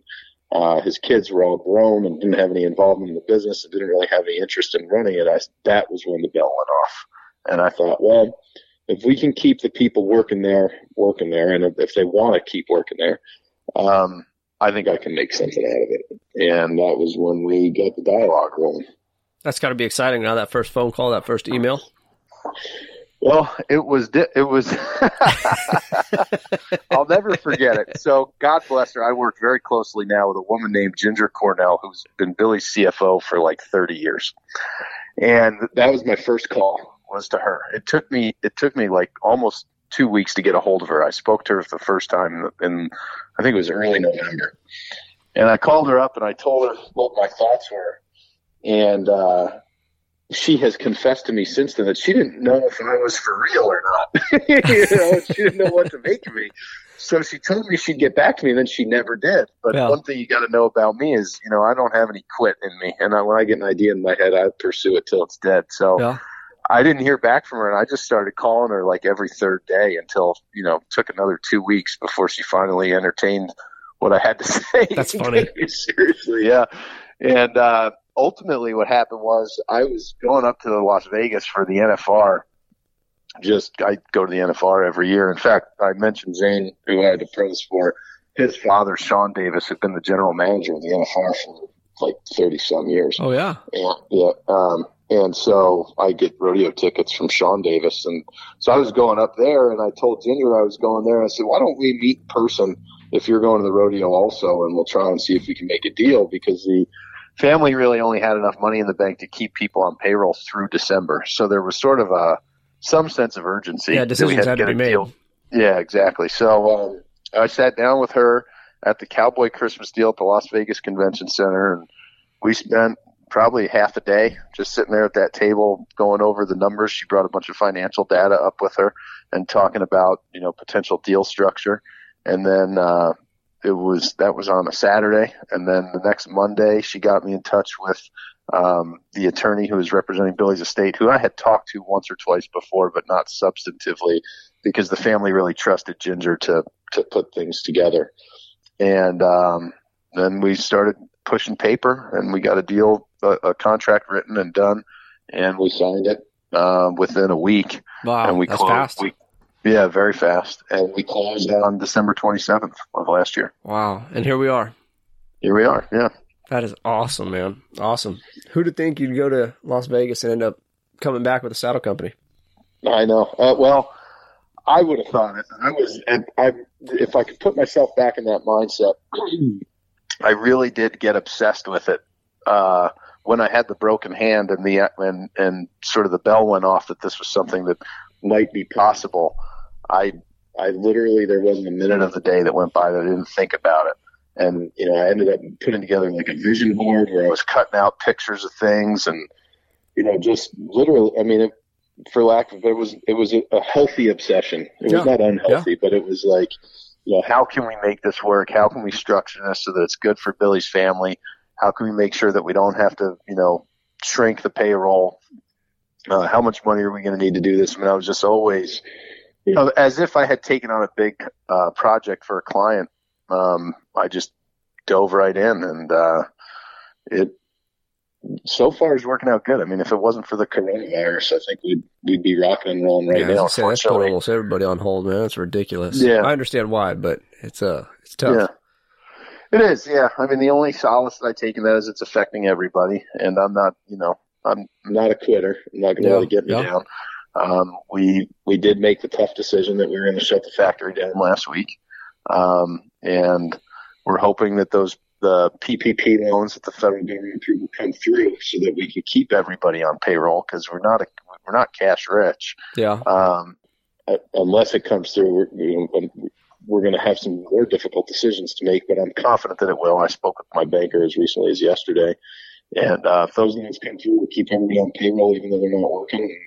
uh, his kids were all grown and didn't have any involvement in the business and didn't really have any interest in running it. I, that was when the bell went off. And I thought, well, if we can keep the people working there, working there, and if they want to keep working there, um, I think I can make something out of it. And that was when we got the dialogue rolling. That's got to be exciting now. That first phone call, that first email. Well, it was, it was, (laughs) I'll never forget it. So God bless her. I work very closely now with a woman named Ginger Cornell, who's been Billy's CFO for like 30 years. And that was my first call was to her. It took me, it took me like almost two weeks to get a hold of her. I spoke to her for the first time in, I think it was early November. And I called her up and I told her what my thoughts were. And, uh, she has confessed to me since then that she didn't know if I was for real or not. (laughs) you know, she didn't know what to make of me. So she told me she'd get back to me, and then she never did. But Yeah. one thing you got to know about me is, you know, I don't have any quit in me, and I, when I get an idea in my head, I pursue it till it's dead. So Yeah. I didn't hear back from her, and I just started calling her like every third day until you know took another two weeks before she finally entertained what I had to (laughs) say. That's (laughs) funny. Seriously, yeah. And uh, ultimately, what happened was I was going up to Las Vegas for the NFR. Just I go to the NFR every year. In fact, I mentioned Zane, who I had to pro for. His father, Shawn Davis, had been the general manager of the NFR for like thirty some years. Oh yeah. And, yeah. Um, and so I get rodeo tickets from Shawn Davis. And so I was going up there and I told Ginger I was going there. I said, why don't we meet in person if you're going to the rodeo also? And we'll try and see if we can make a deal because the family really only had enough money in the bank to keep people on payroll through December. So there was sort of a, some sense of urgency. Yeah, decisions had to get be made. deal. Yeah, exactly. So um, I sat down with her at the Cowboy Christmas deal at the Las Vegas Convention Center, and we spent probably half a day just sitting there at that table going over the numbers. She brought a bunch of financial data up with her and talking about you know potential deal structure, and then uh, it was that was on a Saturday, and then the next Monday she got me in touch with um, the attorney who was representing Billy's estate, who I had talked to once or twice before, but not substantively, because the family really trusted Ginger to to put things together. And um, then we started pushing paper, and we got a deal, a, a contract written and done, and we signed it uh, within a week. Wow. and we that's closed. fast. We, yeah, very fast, and we closed on December 27th of last year. wow. And here we are. Here we are. Yeah. That is awesome, man. Awesome. Who'd have think you'd go to Las Vegas and end up coming back with a saddle company? I know. Uh, well, I would have thought it. I was, and I, if I could put myself back in that mindset, (clears throat) I really did get obsessed with it uh, when I had the broken hand and the and and sort of the bell went off that this was something that might be possible. I I literally there wasn't a minute of the day that went by that I didn't think about it. And you know, I ended up putting together like a vision board where I was cutting out pictures of things and you know, just literally. I mean, it, for lack of it was it was a, a healthy obsession. It Yeah, was not unhealthy, but it was like you know, how can we make this work? How can we structure this so that it's good for Billy's family? How can we make sure that we don't have to, you know, shrink the payroll? Uh, how much money are we going to need to do this? I mean, I was just always, you know, as if I had taken on a big uh, project for a client. Um, I just dove right in, and uh, it so far is working out good. I mean, if it wasn't for the coronavirus, I think we'd we'd be rocking and rolling right yeah, now. Say, that's put almost everybody on hold, man. That's ridiculous. Yeah, I understand why, but it's uh it's tough. Yeah. It is, yeah. I mean, the only solace that I take in that is it's affecting everybody, and I'm not, you know, I'm not a quitter. I'm not going to Yeah, let it get me yeah. down. Um, we we did make the tough decision that we were going to shut the factory down last week, um, and we're hoping that those the PPP loans that the federal government approved will come through so that we can keep everybody on payroll because we're not a, we're not cash rich. Yeah. Um, unless it comes through, we're, you know, we're going to have some more difficult decisions to make, but I'm confident that it will. I spoke with my banker as recently as yesterday. And uh, if those loans come through, we'll keep everybody on payroll even though they're not working. And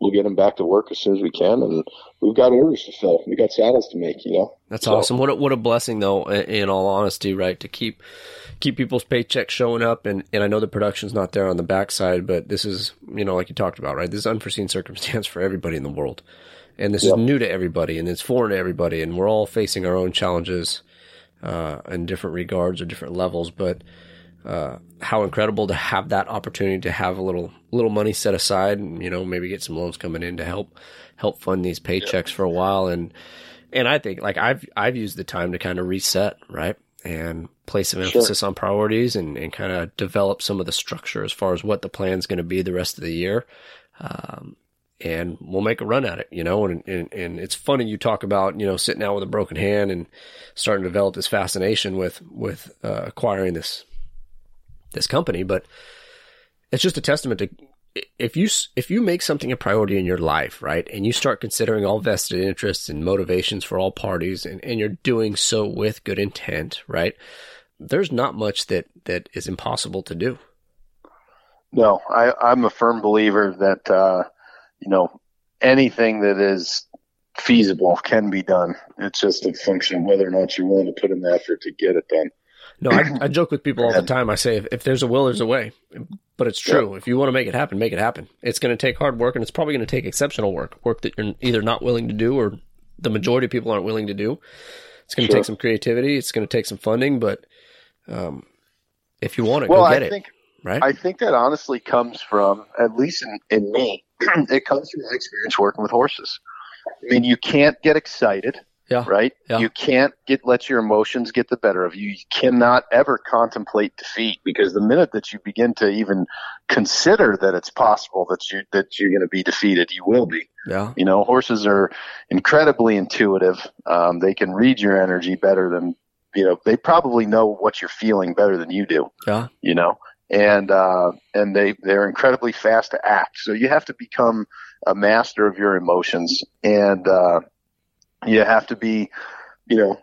we'll get them back to work as soon as we can. And we've got orders to fill. We've got saddles to make, you know. That's So- awesome. What a, what a blessing, though. In all honesty, right, to keep keep people's paychecks showing up, and and I know the production's not there on the backside, but this is you know like you talked about, right? This is unforeseen (laughs) circumstance for everybody in the world, and this Yep. is new to everybody, and it's foreign to everybody, and we're all facing our own challenges uh, in different regards or different levels, but. Uh, how incredible to have that opportunity to have a little little money set aside, and you know maybe get some loans coming in to help help fund these paychecks for a while, and and I think like I've I've used the time to kind of reset, right? And place some Sure. emphasis on priorities and, and kind of develop some of the structure as far as what the plan's going to be the rest of the year. Um, and we'll make a run at it, you know, and, and, and it's funny you talk about, you know, sitting out with a broken hand and starting to develop this fascination with, with, uh, acquiring this, this company, but it's just a testament to if you if you make something a priority in your life, right, and you start considering all vested interests and motivations for all parties, and, and you're doing so with good intent, right, there's not much that that is impossible to do. No, I, I'm a firm believer that uh, you know anything that is feasible can be done. It's just a function of whether or not you're willing to put in the effort to get it done. No, I, I joke with people all the time. I say if, if there's a will, there's a way. But it's true. If you want to make it happen, make it happen. It's going to take hard work, and it's probably going to take exceptional work, work that you're either not willing to do or the majority of people aren't willing to do. It's going to Sure. take some creativity. It's going to take some funding, but um, if you want it, Well, go I get it. right? I think that honestly comes from, at least in, in me, (clears throat) it comes from my experience working with horses. I mean, you can't get excited, Yeah. right? Yeah. You can't get let your emotions get the better of you. You cannot ever contemplate defeat because the minute that you begin to even consider that it's possible that you that you're going to be defeated, you will be. yeah. You know, horses are incredibly intuitive. Um, they can read your energy better than you know. They probably know what you're feeling better than you do Yeah. you know and uh and they they're incredibly fast to act so you have to become a master of your emotions and uh you have to be you know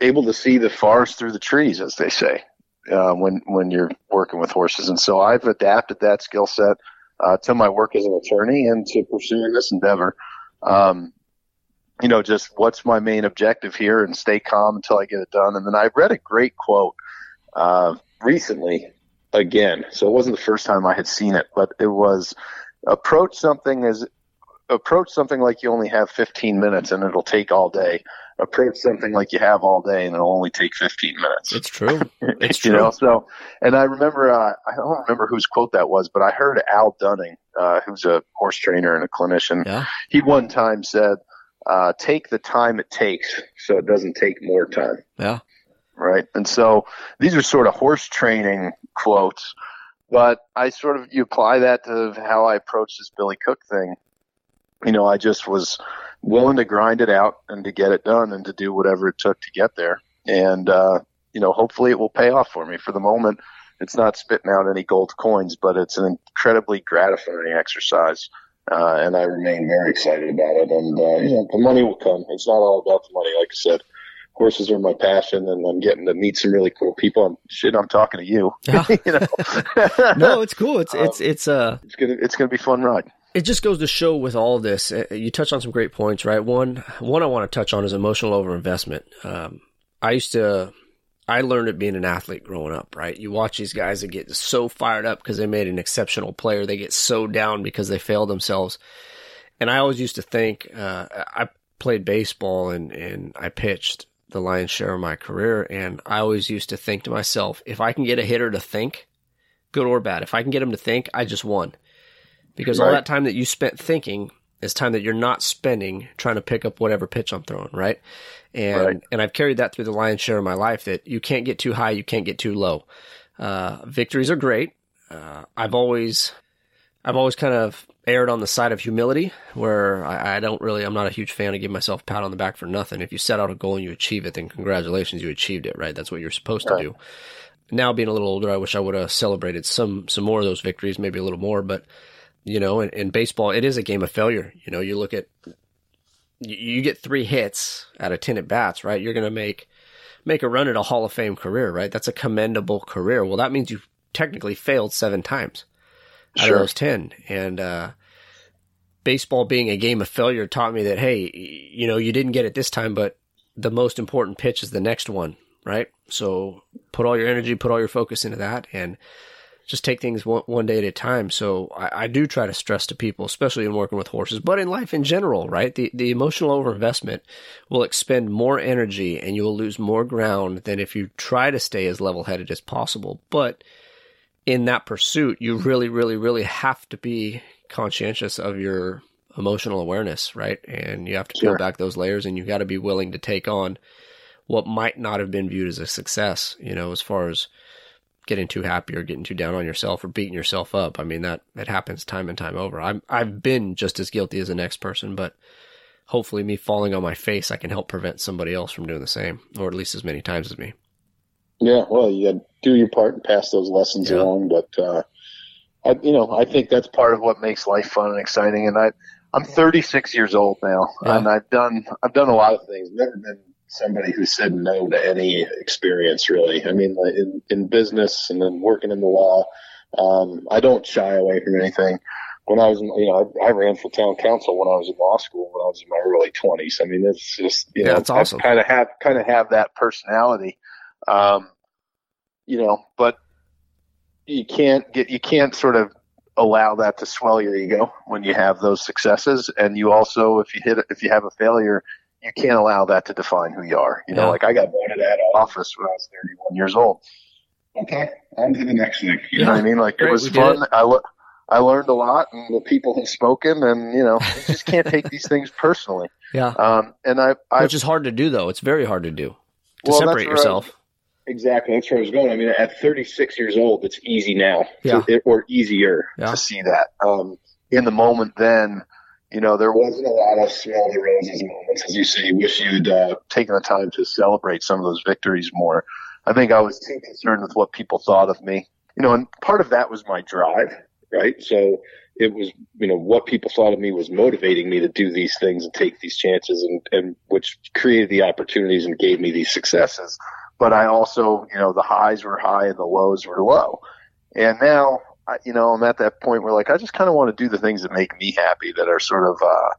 able to see the forest through the trees as they say uh when when you're working with horses. And so i've adapted that skill set uh to my work as an attorney and to pursuing this endeavor. Um you know just what's my main objective here and stay calm until i get it done. And then i read a great quote uh recently again. So it wasn't the first time I had seen it, but it was approach something as approach something like you only have 15 minutes and it'll take all day. Approach something like you have all day and it'll only take 15 minutes. It's true. (laughs) It's you true. know, so and I remember uh, I don't remember whose quote that was, but I heard Al Dunning, uh, who's a horse trainer and a clinician. Yeah. He one time said, uh, "Take the time it takes, so it doesn't take more time." Yeah. right? And so these are sort of horse training quotes, but I sort of you apply that to how I approach this Billy Cook thing. You know, I just was willing to grind it out and to get it done and to do whatever it took to get there. And uh, you know, hopefully it will pay off for me. For the moment, it's not spitting out any gold coins, but it's an incredibly gratifying exercise. Uh, and I remain very excited about it. And, uh, you know, the money will come. It's not all about the money. Like I said, horses are my passion and I'm getting to meet some really cool people. I'm shit. I'm talking to you. (laughs) You know, (laughs) No, it's cool. It's Um, it's it's uh it's gonna it's gonna be fun ride. It just goes to show with all this, uh, you touch on some great points, right? One, one I want to touch on is emotional overinvestment. Um, I used to, I learned it being an athlete growing up, right? You watch these guys that get so fired up because they made an exceptional player. They get so down because they failed themselves. And I always used to think, uh, I played baseball and, and I pitched the lion's share of my career. And I always used to think to myself, if I can get a hitter to think, good or bad, if I can get him to think, I just won because right. all that time that you spent thinking is time that you're not spending trying to pick up whatever pitch I'm throwing, right? And right. and I've carried that through the lion's share of my life that you can't get too high, you can't get too low. Uh, victories are great. Uh, I've always I've always kind of erred on the side of humility, where I, I, don't really I'm not a huge fan of giving myself a pat on the back for nothing. If you set out a goal and you achieve it, then congratulations, you achieved it, right? That's what you're supposed right. to do. Now being a little older, I wish I would have celebrated some some more of those victories, maybe a little more, but you know, in, in baseball, it is a game of failure. You know, you look at, you, get three hits out of 10 at bats, right? You're going to make, make a run at a Hall of Fame career, right? That's a commendable career. Well, that means you've technically failed seven times out sure. of those 10. And, uh, baseball being a game of failure taught me that, hey, you know, you didn't get it this time, but the most important pitch is the next one, right? So put all your energy, put all your focus into that. And, just take things one, one day at a time. So I, I, do try to stress to people, especially in working with horses, but in life in general, right? The, the emotional overinvestment will expend more energy and you will lose more ground than if you try to stay as level headed as possible. But in that pursuit, you really, really, really have to be conscientious of your emotional awareness, right? And you have to peel back those layers and you've got to be willing to take on what might not have been viewed as a success, you know, as far as getting too happy or getting too down on yourself or beating yourself up. I mean that that happens time and time over. I'm I've been just as guilty as the next person, but hopefully me falling on my face I can help prevent somebody else from doing the same or at least as many times as me. Yeah, well, you do your part and pass those lessons yeah. along, but uh I you know, I think that's part of what makes life fun and exciting and I I'm 36 years old now yeah. and I've done I've done a lot of things. Never been somebody who said no to any experience really. I mean, in, in business and then working in the law, um, I don't shy away from anything. When I was, in, you know, I, I, ran for town council when I was in law school when I was in my early twenties. I mean, it's just, you yeah, know, that's awesome. Kind of have, kind of have that personality, um, you know, but you can't get, you can't sort of allow that to swell your ego when you have those successes. And you also, if you hit, if you have a failure, you can't allow that to define who you are. You know, like I got voted out of office when I was 31 years old. Okay, on to the next thing. You yeah. know what I mean? Like Great, it was fun. It. I lo- I learned a lot, and the people have spoken, and you know, you just can't take these (laughs) things personally. Yeah. Um, and I, I, which is hard to do, though. It's very hard to do to well, separate yourself. I, exactly. That's where I was going. I mean, at 36 years old, it's easy now, yeah. to, or easier yeah. to see that. Um, in the moment, then you know, there wasn't a lot of smell the roses moments, as you say. You wish you'd uh, taken the time to celebrate some of those victories more. I think I was too concerned with what people thought of me. You know, and part of that was my drive, right? So it was, you know, what people thought of me was motivating me to do these things and take these chances and, and which created the opportunities and gave me these successes. But I also, you know, the highs were high and the lows were low. And now I, you know, I'm at that point where like I just kind of want to do the things that make me happy, that are sort of, uh,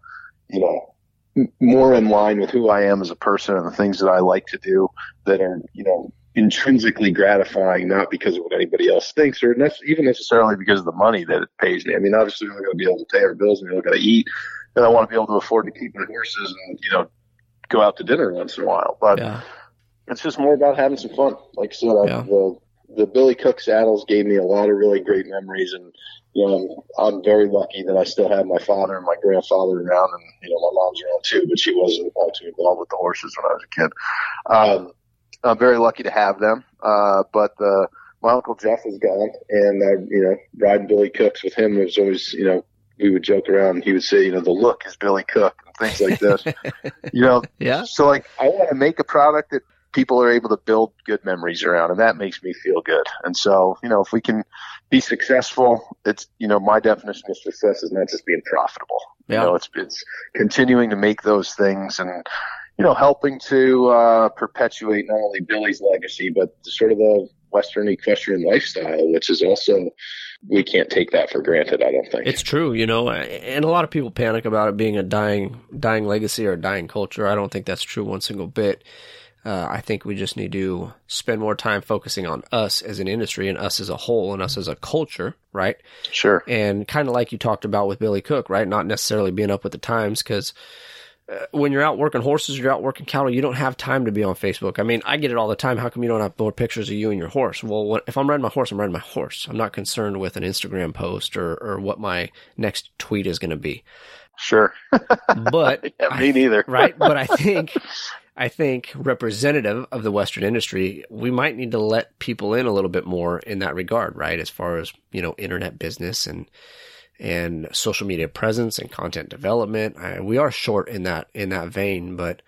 you know, more in line with who I am as a person and the things that I like to do that are, you know, intrinsically gratifying, not because of what anybody else thinks or ne- even necessarily because of the money that it pays me. I mean, obviously we're going to be able to pay our bills and we're going to eat, and I want to be able to afford to keep my horses and you know go out to dinner once in a while. But yeah. it's just more about having some fun. Like I said, yeah. I've, uh, the Billy Cook saddles gave me a lot of really great memories, and you know, I'm, I'm very lucky that I still have my father and my grandfather around, and you know, my mom's around too, but she wasn't all too involved with the horses when I was a kid. Um, I'm very lucky to have them, uh, but uh, my uncle Jeff is gone, and uh, you know, riding Billy Cooks with him was always, you know, we would joke around. And he would say, you know, the look is Billy Cook and things like this. (laughs) you know, yeah. So like, I want to make a product that people are able to build good memories around and that makes me feel good. And so, you know, if we can be successful, it's, you know, my definition of success is not just being profitable. Yeah. You know, it's, it's continuing to make those things and, you know, helping to, uh, perpetuate not only Billy's legacy, but sort of the, Western equestrian lifestyle, which is also we can't take that for granted. I don't think it's true. You know, and a lot of people panic about it being a dying dying legacy or a dying culture. I don't think that's true one single bit. Uh, I think we just need to spend more time focusing on us as an industry and us as a whole and us as a culture, right? Sure. And kind of like you talked about with Billy Cook, right? Not necessarily being up with the times because uh, when you're out working horses, you're out working cattle, you don't have time to be on Facebook. I mean, I get it all the time. How come you don't have more pictures of you and your horse? Well, if I'm riding my horse, I'm riding my horse. I'm not concerned with an Instagram post or, or what my next tweet is going to be. Sure. but (laughs) yeah, me neither. right. But I (laughs) think I think representative of the Western industry, we might need to let people in a little bit more in that regard, right? As far as, you know, internet business and, and social media presence and content development. I, we are short in that, in that vein, but,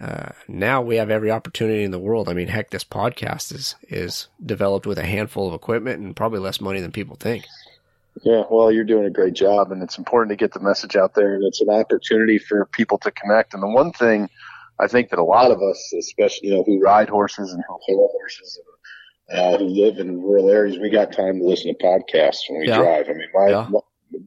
uh, now we have every opportunity in the world. I mean, heck, this podcast is, is developed with a handful of equipment and probably less money than people think. Yeah, well, you're doing a great job, and it's important to get the message out there. And it's an opportunity for people to connect. And the one thing I think that a lot of us, especially you know who ride horses and who haul horses and uh, who live in rural areas, we got time to listen to podcasts when we yeah. drive. I mean, my, yeah. my,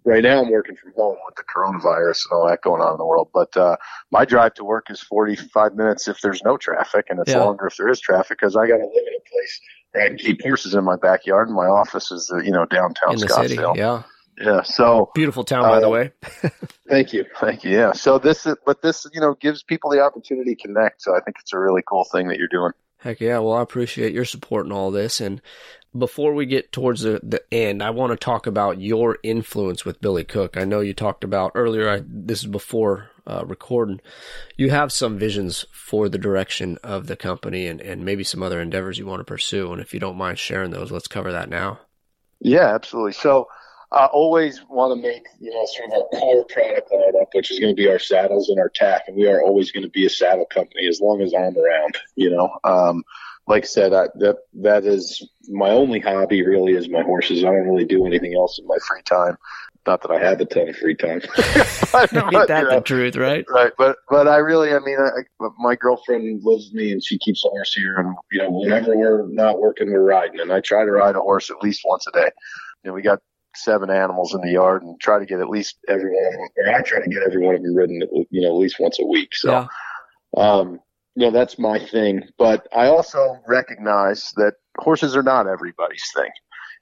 right now I'm working from home with the coronavirus and all that going on in the world, but uh, my drive to work is 45 minutes if there's no traffic, and it's yeah. longer if there is traffic because I got to live in a place where I can keep horses in my backyard, and my office is uh, you know downtown in Scottsdale. Yeah. Yeah. So beautiful town, by uh, the way. (laughs) thank you. Thank you. Yeah. So this, is, but this, you know, gives people the opportunity to connect. So I think it's a really cool thing that you're doing. Heck yeah. Well, I appreciate your support in all this. And before we get towards the, the end, I want to talk about your influence with Billy Cook. I know you talked about earlier, I, this is before uh, recording. You have some visions for the direction of the company and, and maybe some other endeavors you want to pursue. And if you don't mind sharing those, let's cover that now. Yeah, absolutely. So, I always want to make, you know, sort of our core product lineup, which is going to be our saddles and our tack. And we are always going to be a saddle company as long as I'm around, you know. Um, like I said, I, that, that is my only hobby really is my horses. I don't really do anything else in my free time. Not that I have a ton of free time. (laughs) (laughs) but, Ain't that you know, the truth, right? Right. But, but I really, I mean, I, my girlfriend lives with me and she keeps a horse here. And, you know, whenever we're not working, we're riding. And I try to ride a horse at least once a day. You know, we got seven animals in the yard and try to get at least every one of them, or I try to get every one of them ridden, you know, at least once a week. So, yeah. um, you know, that's my thing. But I also recognize that horses are not everybody's thing.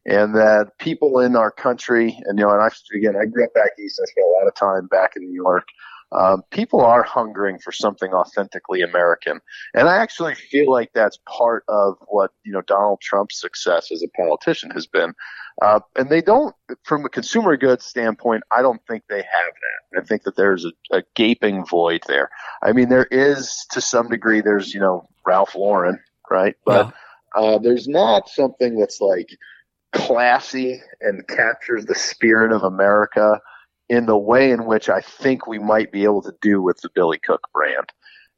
And that people in our country, and you know, and I again, I grew up back east. And I spent a lot of time back in New York. Um, people are hungering for something authentically American, and I actually feel like that's part of what you know Donald Trump's success as a politician has been. Uh, and they don't, from a consumer goods standpoint, I don't think they have that. I think that there's a, a gaping void there. I mean, there is to some degree. There's you know Ralph Lauren, right? But yeah. uh, there's not something that's like classy and captures the spirit of America in the way in which I think we might be able to do with the Billy Cook brand.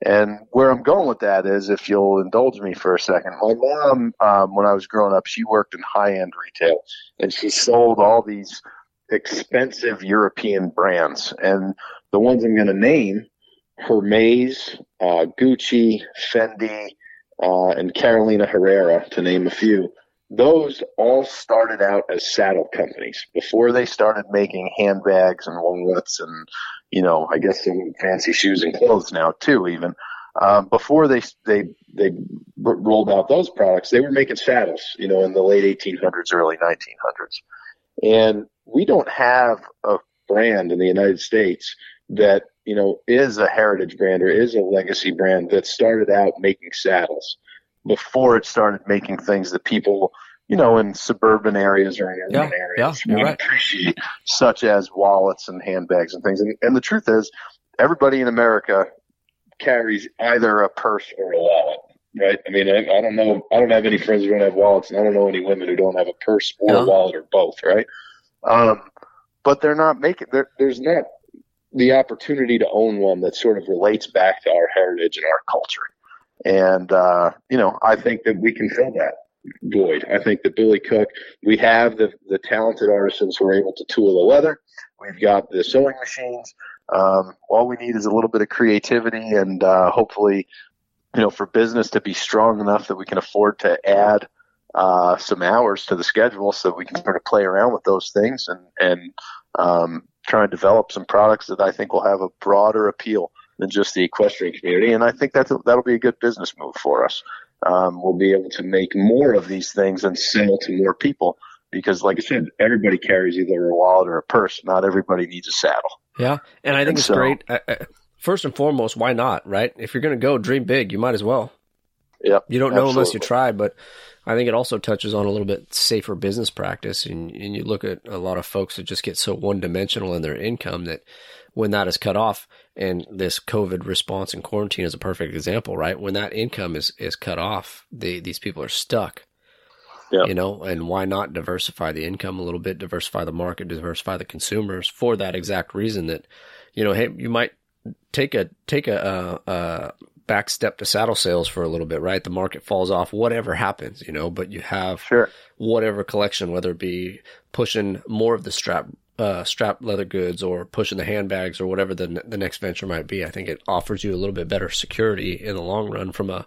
And where I'm going with that is, if you'll indulge me for a second, my mom, um, when I was growing up, she worked in high end retail and she sold all these expensive European brands. And the ones I'm going to name, Hermes, uh, Gucci, Fendi, uh, and Carolina Herrera, to name a few, those all started out as saddle companies before they started making handbags and wallets and you know I guess some fancy shoes and clothes now too even. Um, before they they they rolled out those products they were making saddles you know in the late 1800s early 1900s and we don't have a brand in the United States that you know is a heritage brand or is a legacy brand that started out making saddles before it started making things that people, you know, in suburban areas or in urban yeah, areas yeah, right. appreciate, such as wallets and handbags and things. And, and the truth is, everybody in America carries either a purse or a wallet right? I mean, I, I, don't know. I don't have any friends who don't have wallets, and I don't know any women who don't have a purse or a wallet or both, right? Um, but they're not making. There's not the opportunity to own one that sort of relates back to our heritage and our culture. And, uh, you know, I think that we can fill that void. I think that Billy Cook, we have the, the talented artisans who are able to tool the leather. We've got the sewing machines. Um, all we need is a little bit of creativity and, uh, hopefully, you know, for business to be strong enough that we can afford to add, uh, some hours to the schedule so we can sort of play around with those things and and um, try and develop some products that I think will have a broader appeal than just the equestrian community. And I think that's a, that'll be a good business move for us. Um, we'll be able to make more of these things and sell to more people because, like I said, everybody carries either a wallet or a purse. Not everybody needs a saddle. Yeah, and I think and it's so, great. first and foremost, why not? Right? If you're going to go dream big, you might as well. Yeah, you don't know unless you try, but I think it also touches on a little bit safer business practice. And, and you look at a lot of folks that just get so one dimensional in their income that when that is cut off, and this COVID response and quarantine is a perfect example, right? When that income is, is cut off, these people are stuck. You know, and why not diversify the income a little bit, diversify the market, diversify the consumers for that exact reason that, you know, hey, you might take a take a, a, a back step to saddle sales for a little bit, right? The market falls off, whatever happens, you know, but you have sure. whatever collection, whether it be pushing more of the strap uh, strap leather goods or pushing the handbags or whatever the the next venture might be. I think it offers you a little bit better security in the long run from a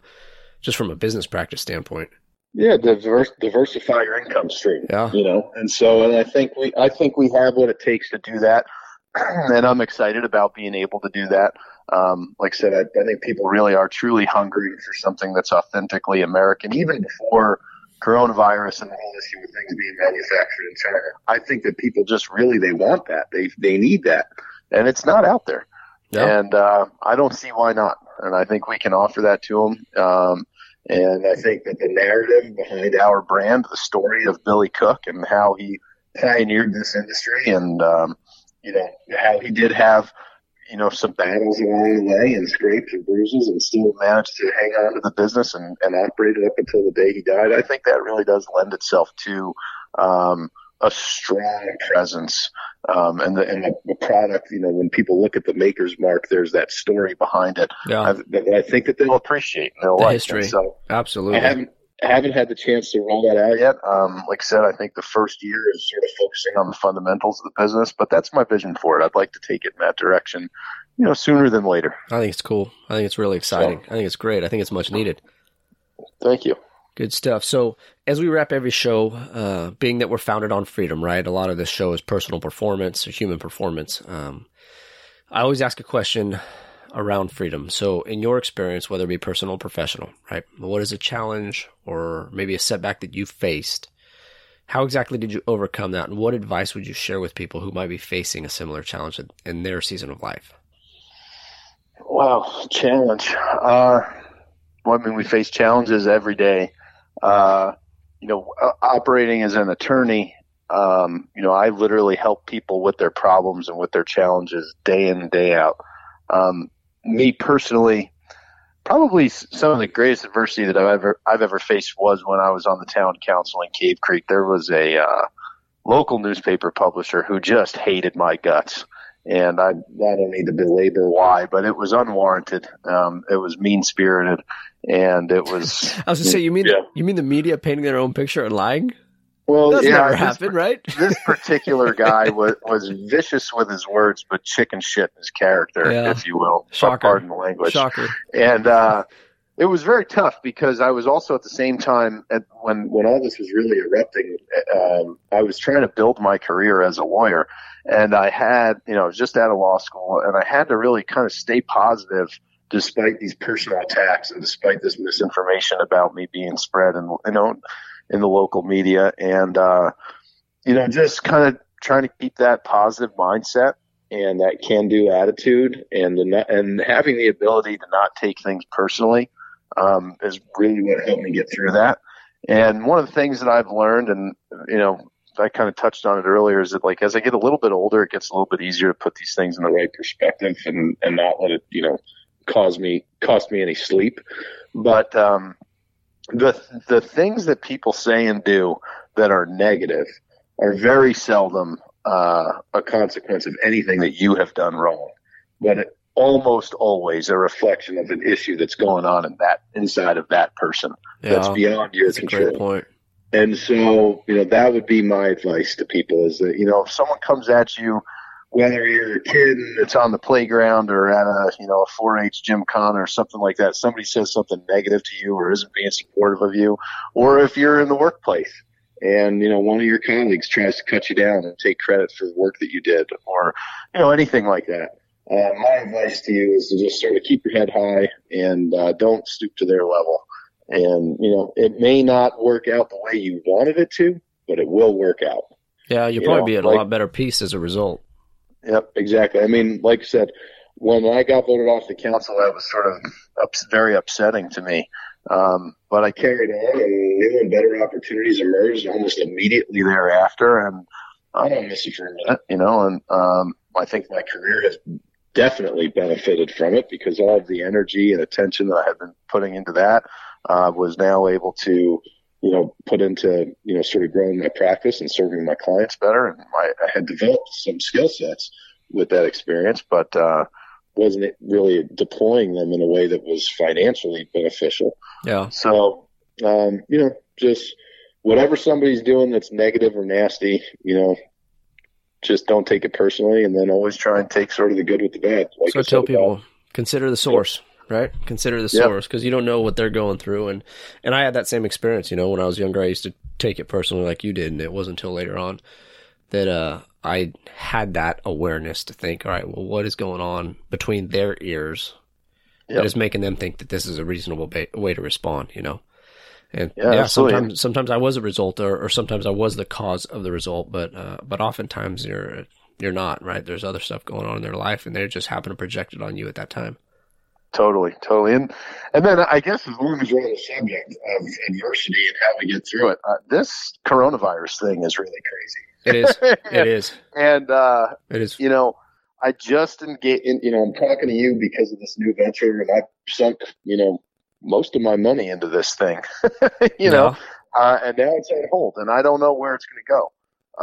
just from a business practice standpoint. Yeah, diverse, diversify your income stream. Yeah, you know, and so and I think we I think we have what it takes to do that, (clears throat) and I'm excited about being able to do that. Um, like I said, I, I think people really are truly hungry for something that's authentically American, even before coronavirus and the whole issue with things being manufactured in China. I think that people just really they want that. They they need that, and it's not out there. Yeah. And uh, I don't see why not. And I think we can offer that to them. Um, and I think that the narrative behind our brand, the story of Billy Cook and how he pioneered this industry, and um, you know how he did have you know, some battles along the way and scrapes and bruises and still managed to hang on to the business and, and operate it up until the day he died. I think that really does lend itself to, um, a strong presence. Um, and the, and the, product, you know, when people look at the maker's mark, there's that story behind it. Yeah. I, I think that they'll appreciate they'll the like history. So absolutely. I haven't, haven't had the chance to roll that out yet. Um, like I said, I think the first year is sort of focusing on the fundamentals of the business, but that's my vision for it. I'd like to take it in that direction, you know, sooner than later. I think it's cool. I think it's really exciting. So, I think it's great. I think it's much needed. Thank you. Good stuff. So, as we wrap every show, uh, being that we're founded on freedom, right? A lot of this show is personal performance or human performance. Um, I always ask a question around freedom. So, in your experience, whether it be personal or professional, right? What is a challenge or maybe a setback that you faced? How exactly did you overcome that? And what advice would you share with people who might be facing a similar challenge in their season of life? Wow, challenge. Uh, well, I mean, we face challenges every day. Uh, you know, operating as an attorney, um, you know, I literally help people with their problems and with their challenges day in and day out. Um, me personally, probably some of the greatest adversity that I've ever I've ever faced was when I was on the town council in Cave Creek. There was a uh, local newspaper publisher who just hated my guts, and I I don't need to belabor why, but it was unwarranted. Um, it was mean spirited, and it was. (laughs) I was gonna say, you mean yeah. you mean the media painting their own picture and lying? Well, That's yeah, never happened, right? (laughs) this particular guy was was vicious with his words, but chicken shit in his character, yeah. if you will. Shocker. Pardon the language. Shocker. And uh, it was very tough because I was also at the same time at, when when all this was really erupting. Um, I was trying to build my career as a lawyer, and I had you know I was just out of law school, and I had to really kind of stay positive despite these personal attacks and despite this misinformation about me being spread and you know in the local media, and uh, you know, just kind of trying to keep that positive mindset and that can-do attitude, and the and having the ability to not take things personally um, is really what helped me get through that. And one of the things that I've learned, and you know, I kind of touched on it earlier, is that like as I get a little bit older, it gets a little bit easier to put these things in the right perspective and and not let it, you know, cause me cost me any sleep. But um, the the things that people say and do that are negative are very seldom uh, a consequence of anything that you have done wrong, but it, almost always a reflection of an issue that's going on in that inside of that person yeah, that's beyond your that's control. And so, you know, that would be my advice to people is that, you know, if someone comes at you whether you're a kid that's on the playground or at a you know a 4-H gymkhana or something like that, somebody says something negative to you or isn't being supportive of you, or if you're in the workplace and you know one of your colleagues tries to cut you down and take credit for the work that you did, or you know anything like that. Uh, my advice to you is to just sort of keep your head high and uh, don't stoop to their level. And you know it may not work out the way you wanted it to, but it will work out. Yeah, you'll You probably know, be at like- a lot better peace as a result. Yep, exactly. I mean, like I said, when I got voted off the council, that was sort of ups- very upsetting to me. Um, but I carried on, and new and better opportunities emerged almost immediately thereafter. And I don't miss it for a minute, you know. And um, I think my career has definitely benefited from it because all of the energy and attention that I had been putting into that uh, was now able to you know, put into, you know, sort of growing my practice and serving my clients better. And I, I had developed some skill sets with that experience, but, uh, wasn't really deploying them in a way that was financially beneficial. Yeah. So, um, you know, just whatever somebody's doing that's negative or nasty, you know, just don't take it personally and then always try and take sort of the good with the bad. Like so I tell about- people consider the source, right? Consider the source because you don't know what they're going through, and and I had that same experience. You know, when I was younger, I used to take it personally like you did, and it wasn't until later on that uh I had that awareness to think, all right, well, what is going on between their ears Yep. that is making them think that this is a reasonable ba- way to respond? You know. And Yeah, yeah, sometimes sometimes I was a result, or, or sometimes I was the cause of the result, but uh, but oftentimes you're you're not, right? There's other stuff going on in their life, and they just happen to project it on you at that time. Totally, totally. And and then I guess as long as we're on the subject of adversity and how we get through it, uh, this coronavirus thing is really crazy. It is. crazy. (laughs) It is. and uh, It is. you know, I just engage. In, you know, I'm talking to you because of this new venture, and I sunk you know most of my money into this thing. (laughs) you know, uh, and now it's on hold, and I don't know where it's going to go.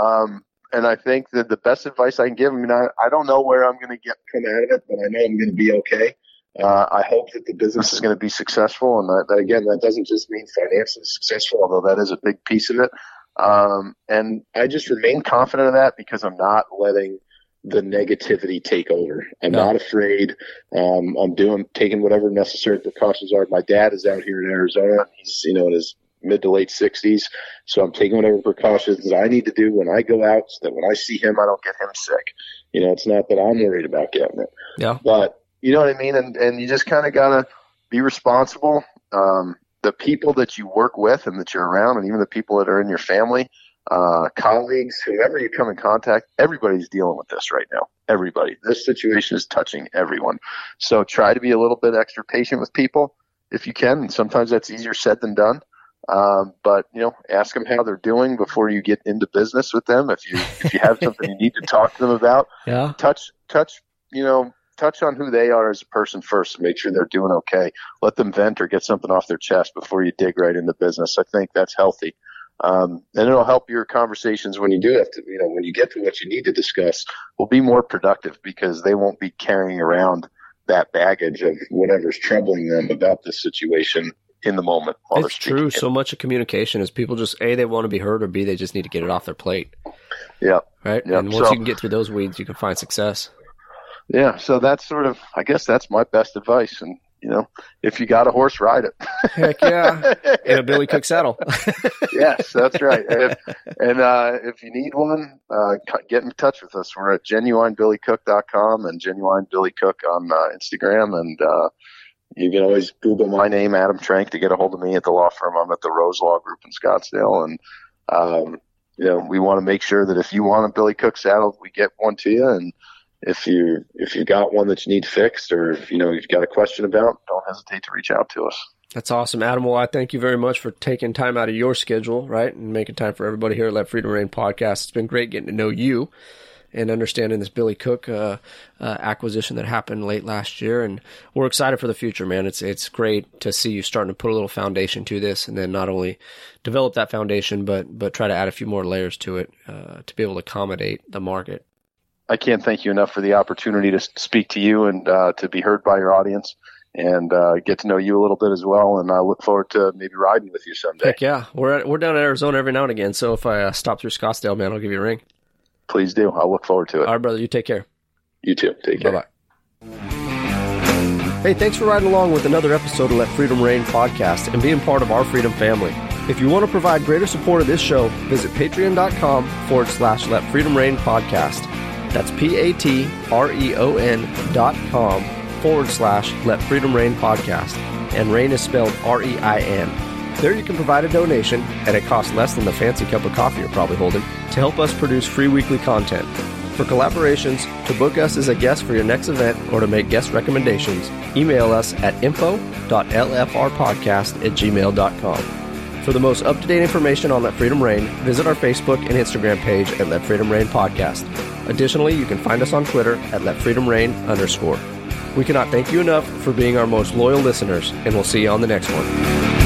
Um, and I think that the best advice I can give, I mean, I, I don't know where I'm going to get come out of it, but I know I'm going to be okay. Uh, I hope that the business is going to be successful, and that, that again, that doesn't just mean financially successful, although that is a big piece of it. Um, and I just remain confident of that because I'm not letting the negativity take over. I'm Yeah. not afraid. Um, I'm doing taking whatever necessary precautions are. My dad is out here in Arizona. He's you know in his mid to late 60s, so I'm taking whatever precautions that I need to do when I go out, so that when I see him, I don't get him sick. You know, it's not that I'm worried about getting it, Yeah. but you know what I mean. And and you just kind of gotta be responsible. Um, the people that you work with and that you're around, and even the people that are in your family, uh, colleagues, whoever you come in contact, everybody's dealing with this right now. Everybody. This situation is touching everyone. So try to be a little bit extra patient with people if you can. And sometimes that's easier said than done. Um, but you know, ask them how they're doing before you get into business with them. If you if you have something you need to talk to them about, (laughs) Yeah. touch touch you know touch on who they are as a person first and make sure they're doing okay let them vent or get something off their chest before you dig right into business i think that's healthy um, and it'll help your conversations when you do have to you know when you get to what you need to discuss will be more productive because they won't be carrying around that baggage of whatever's troubling them about this situation in the moment It's true. So much of communication is people just a they want to be heard, or b they just need to get it off their plate. Yeah. Right. Yep. And once So- you can get through those weeds, you can find success. Yeah so that's sort of i guess that's my best advice and you know if you got a horse ride it Heck yeah. (laughs) In a Billy Cook saddle. (laughs) yes, that's right. And, if, and uh, if you need one, uh, get in touch with us. We're at genuinebillycook.com and genuinebillycook on uh, Instagram. And uh, you can always Google my name, Adam Trank, to get a hold of me at the law firm. I'm at the Rose Law Group in Scottsdale. And, um, you know, we want to make sure that if you want a Billy Cook saddle, we get one to you. And if you if you got one that you need fixed or if you know you've got a question about, don't hesitate to reach out to us. That's awesome, Adam. Well, I thank you very much for taking time out of your schedule, right, and making time for everybody here at Let Freedom Rein podcast. It's been great getting to know you and understanding this Billy Cook uh, uh, acquisition that happened late last year, and we're excited for the future, man. It's it's great to see you starting to put a little foundation to this, and then not only develop that foundation, but but try to add a few more layers to it uh, to be able to accommodate the market. I can't thank you enough for the opportunity to speak to you and uh, to be heard by your audience and uh, get to know you a little bit as well. And I look forward to maybe riding with you someday. Heck yeah, we're at, we're down in Arizona every now and again. So if I uh, stop through Scottsdale, man, I'll give you a ring. Please do. I'll look forward to it. All right, brother. You take care. You too. Take care. Bye bye. Hey, thanks for riding along with another episode of Let Freedom Rein podcast and being part of our freedom family. If you want to provide greater support of this show, visit patreon.com forward slash Let Freedom Rein podcast. That's P A T R E O N dot com forward slash Let Freedom Rein podcast. And Rein is spelled R E I N. There you can provide a donation at a cost less than the fancy cup of coffee you're probably holding to help us produce free weekly content. For collaborations, to book us as a guest for your next event, or to make guest recommendations, email us at info.lfrpodcast at gmail.com. For the most up to date information on Let Freedom Rein, visit our Facebook and Instagram page at Let Freedom Rein Podcast. Additionally, you can find us on Twitter at Let Freedom Rein underscore. We cannot thank you enough for being our most loyal listeners, and we'll see you on the next one.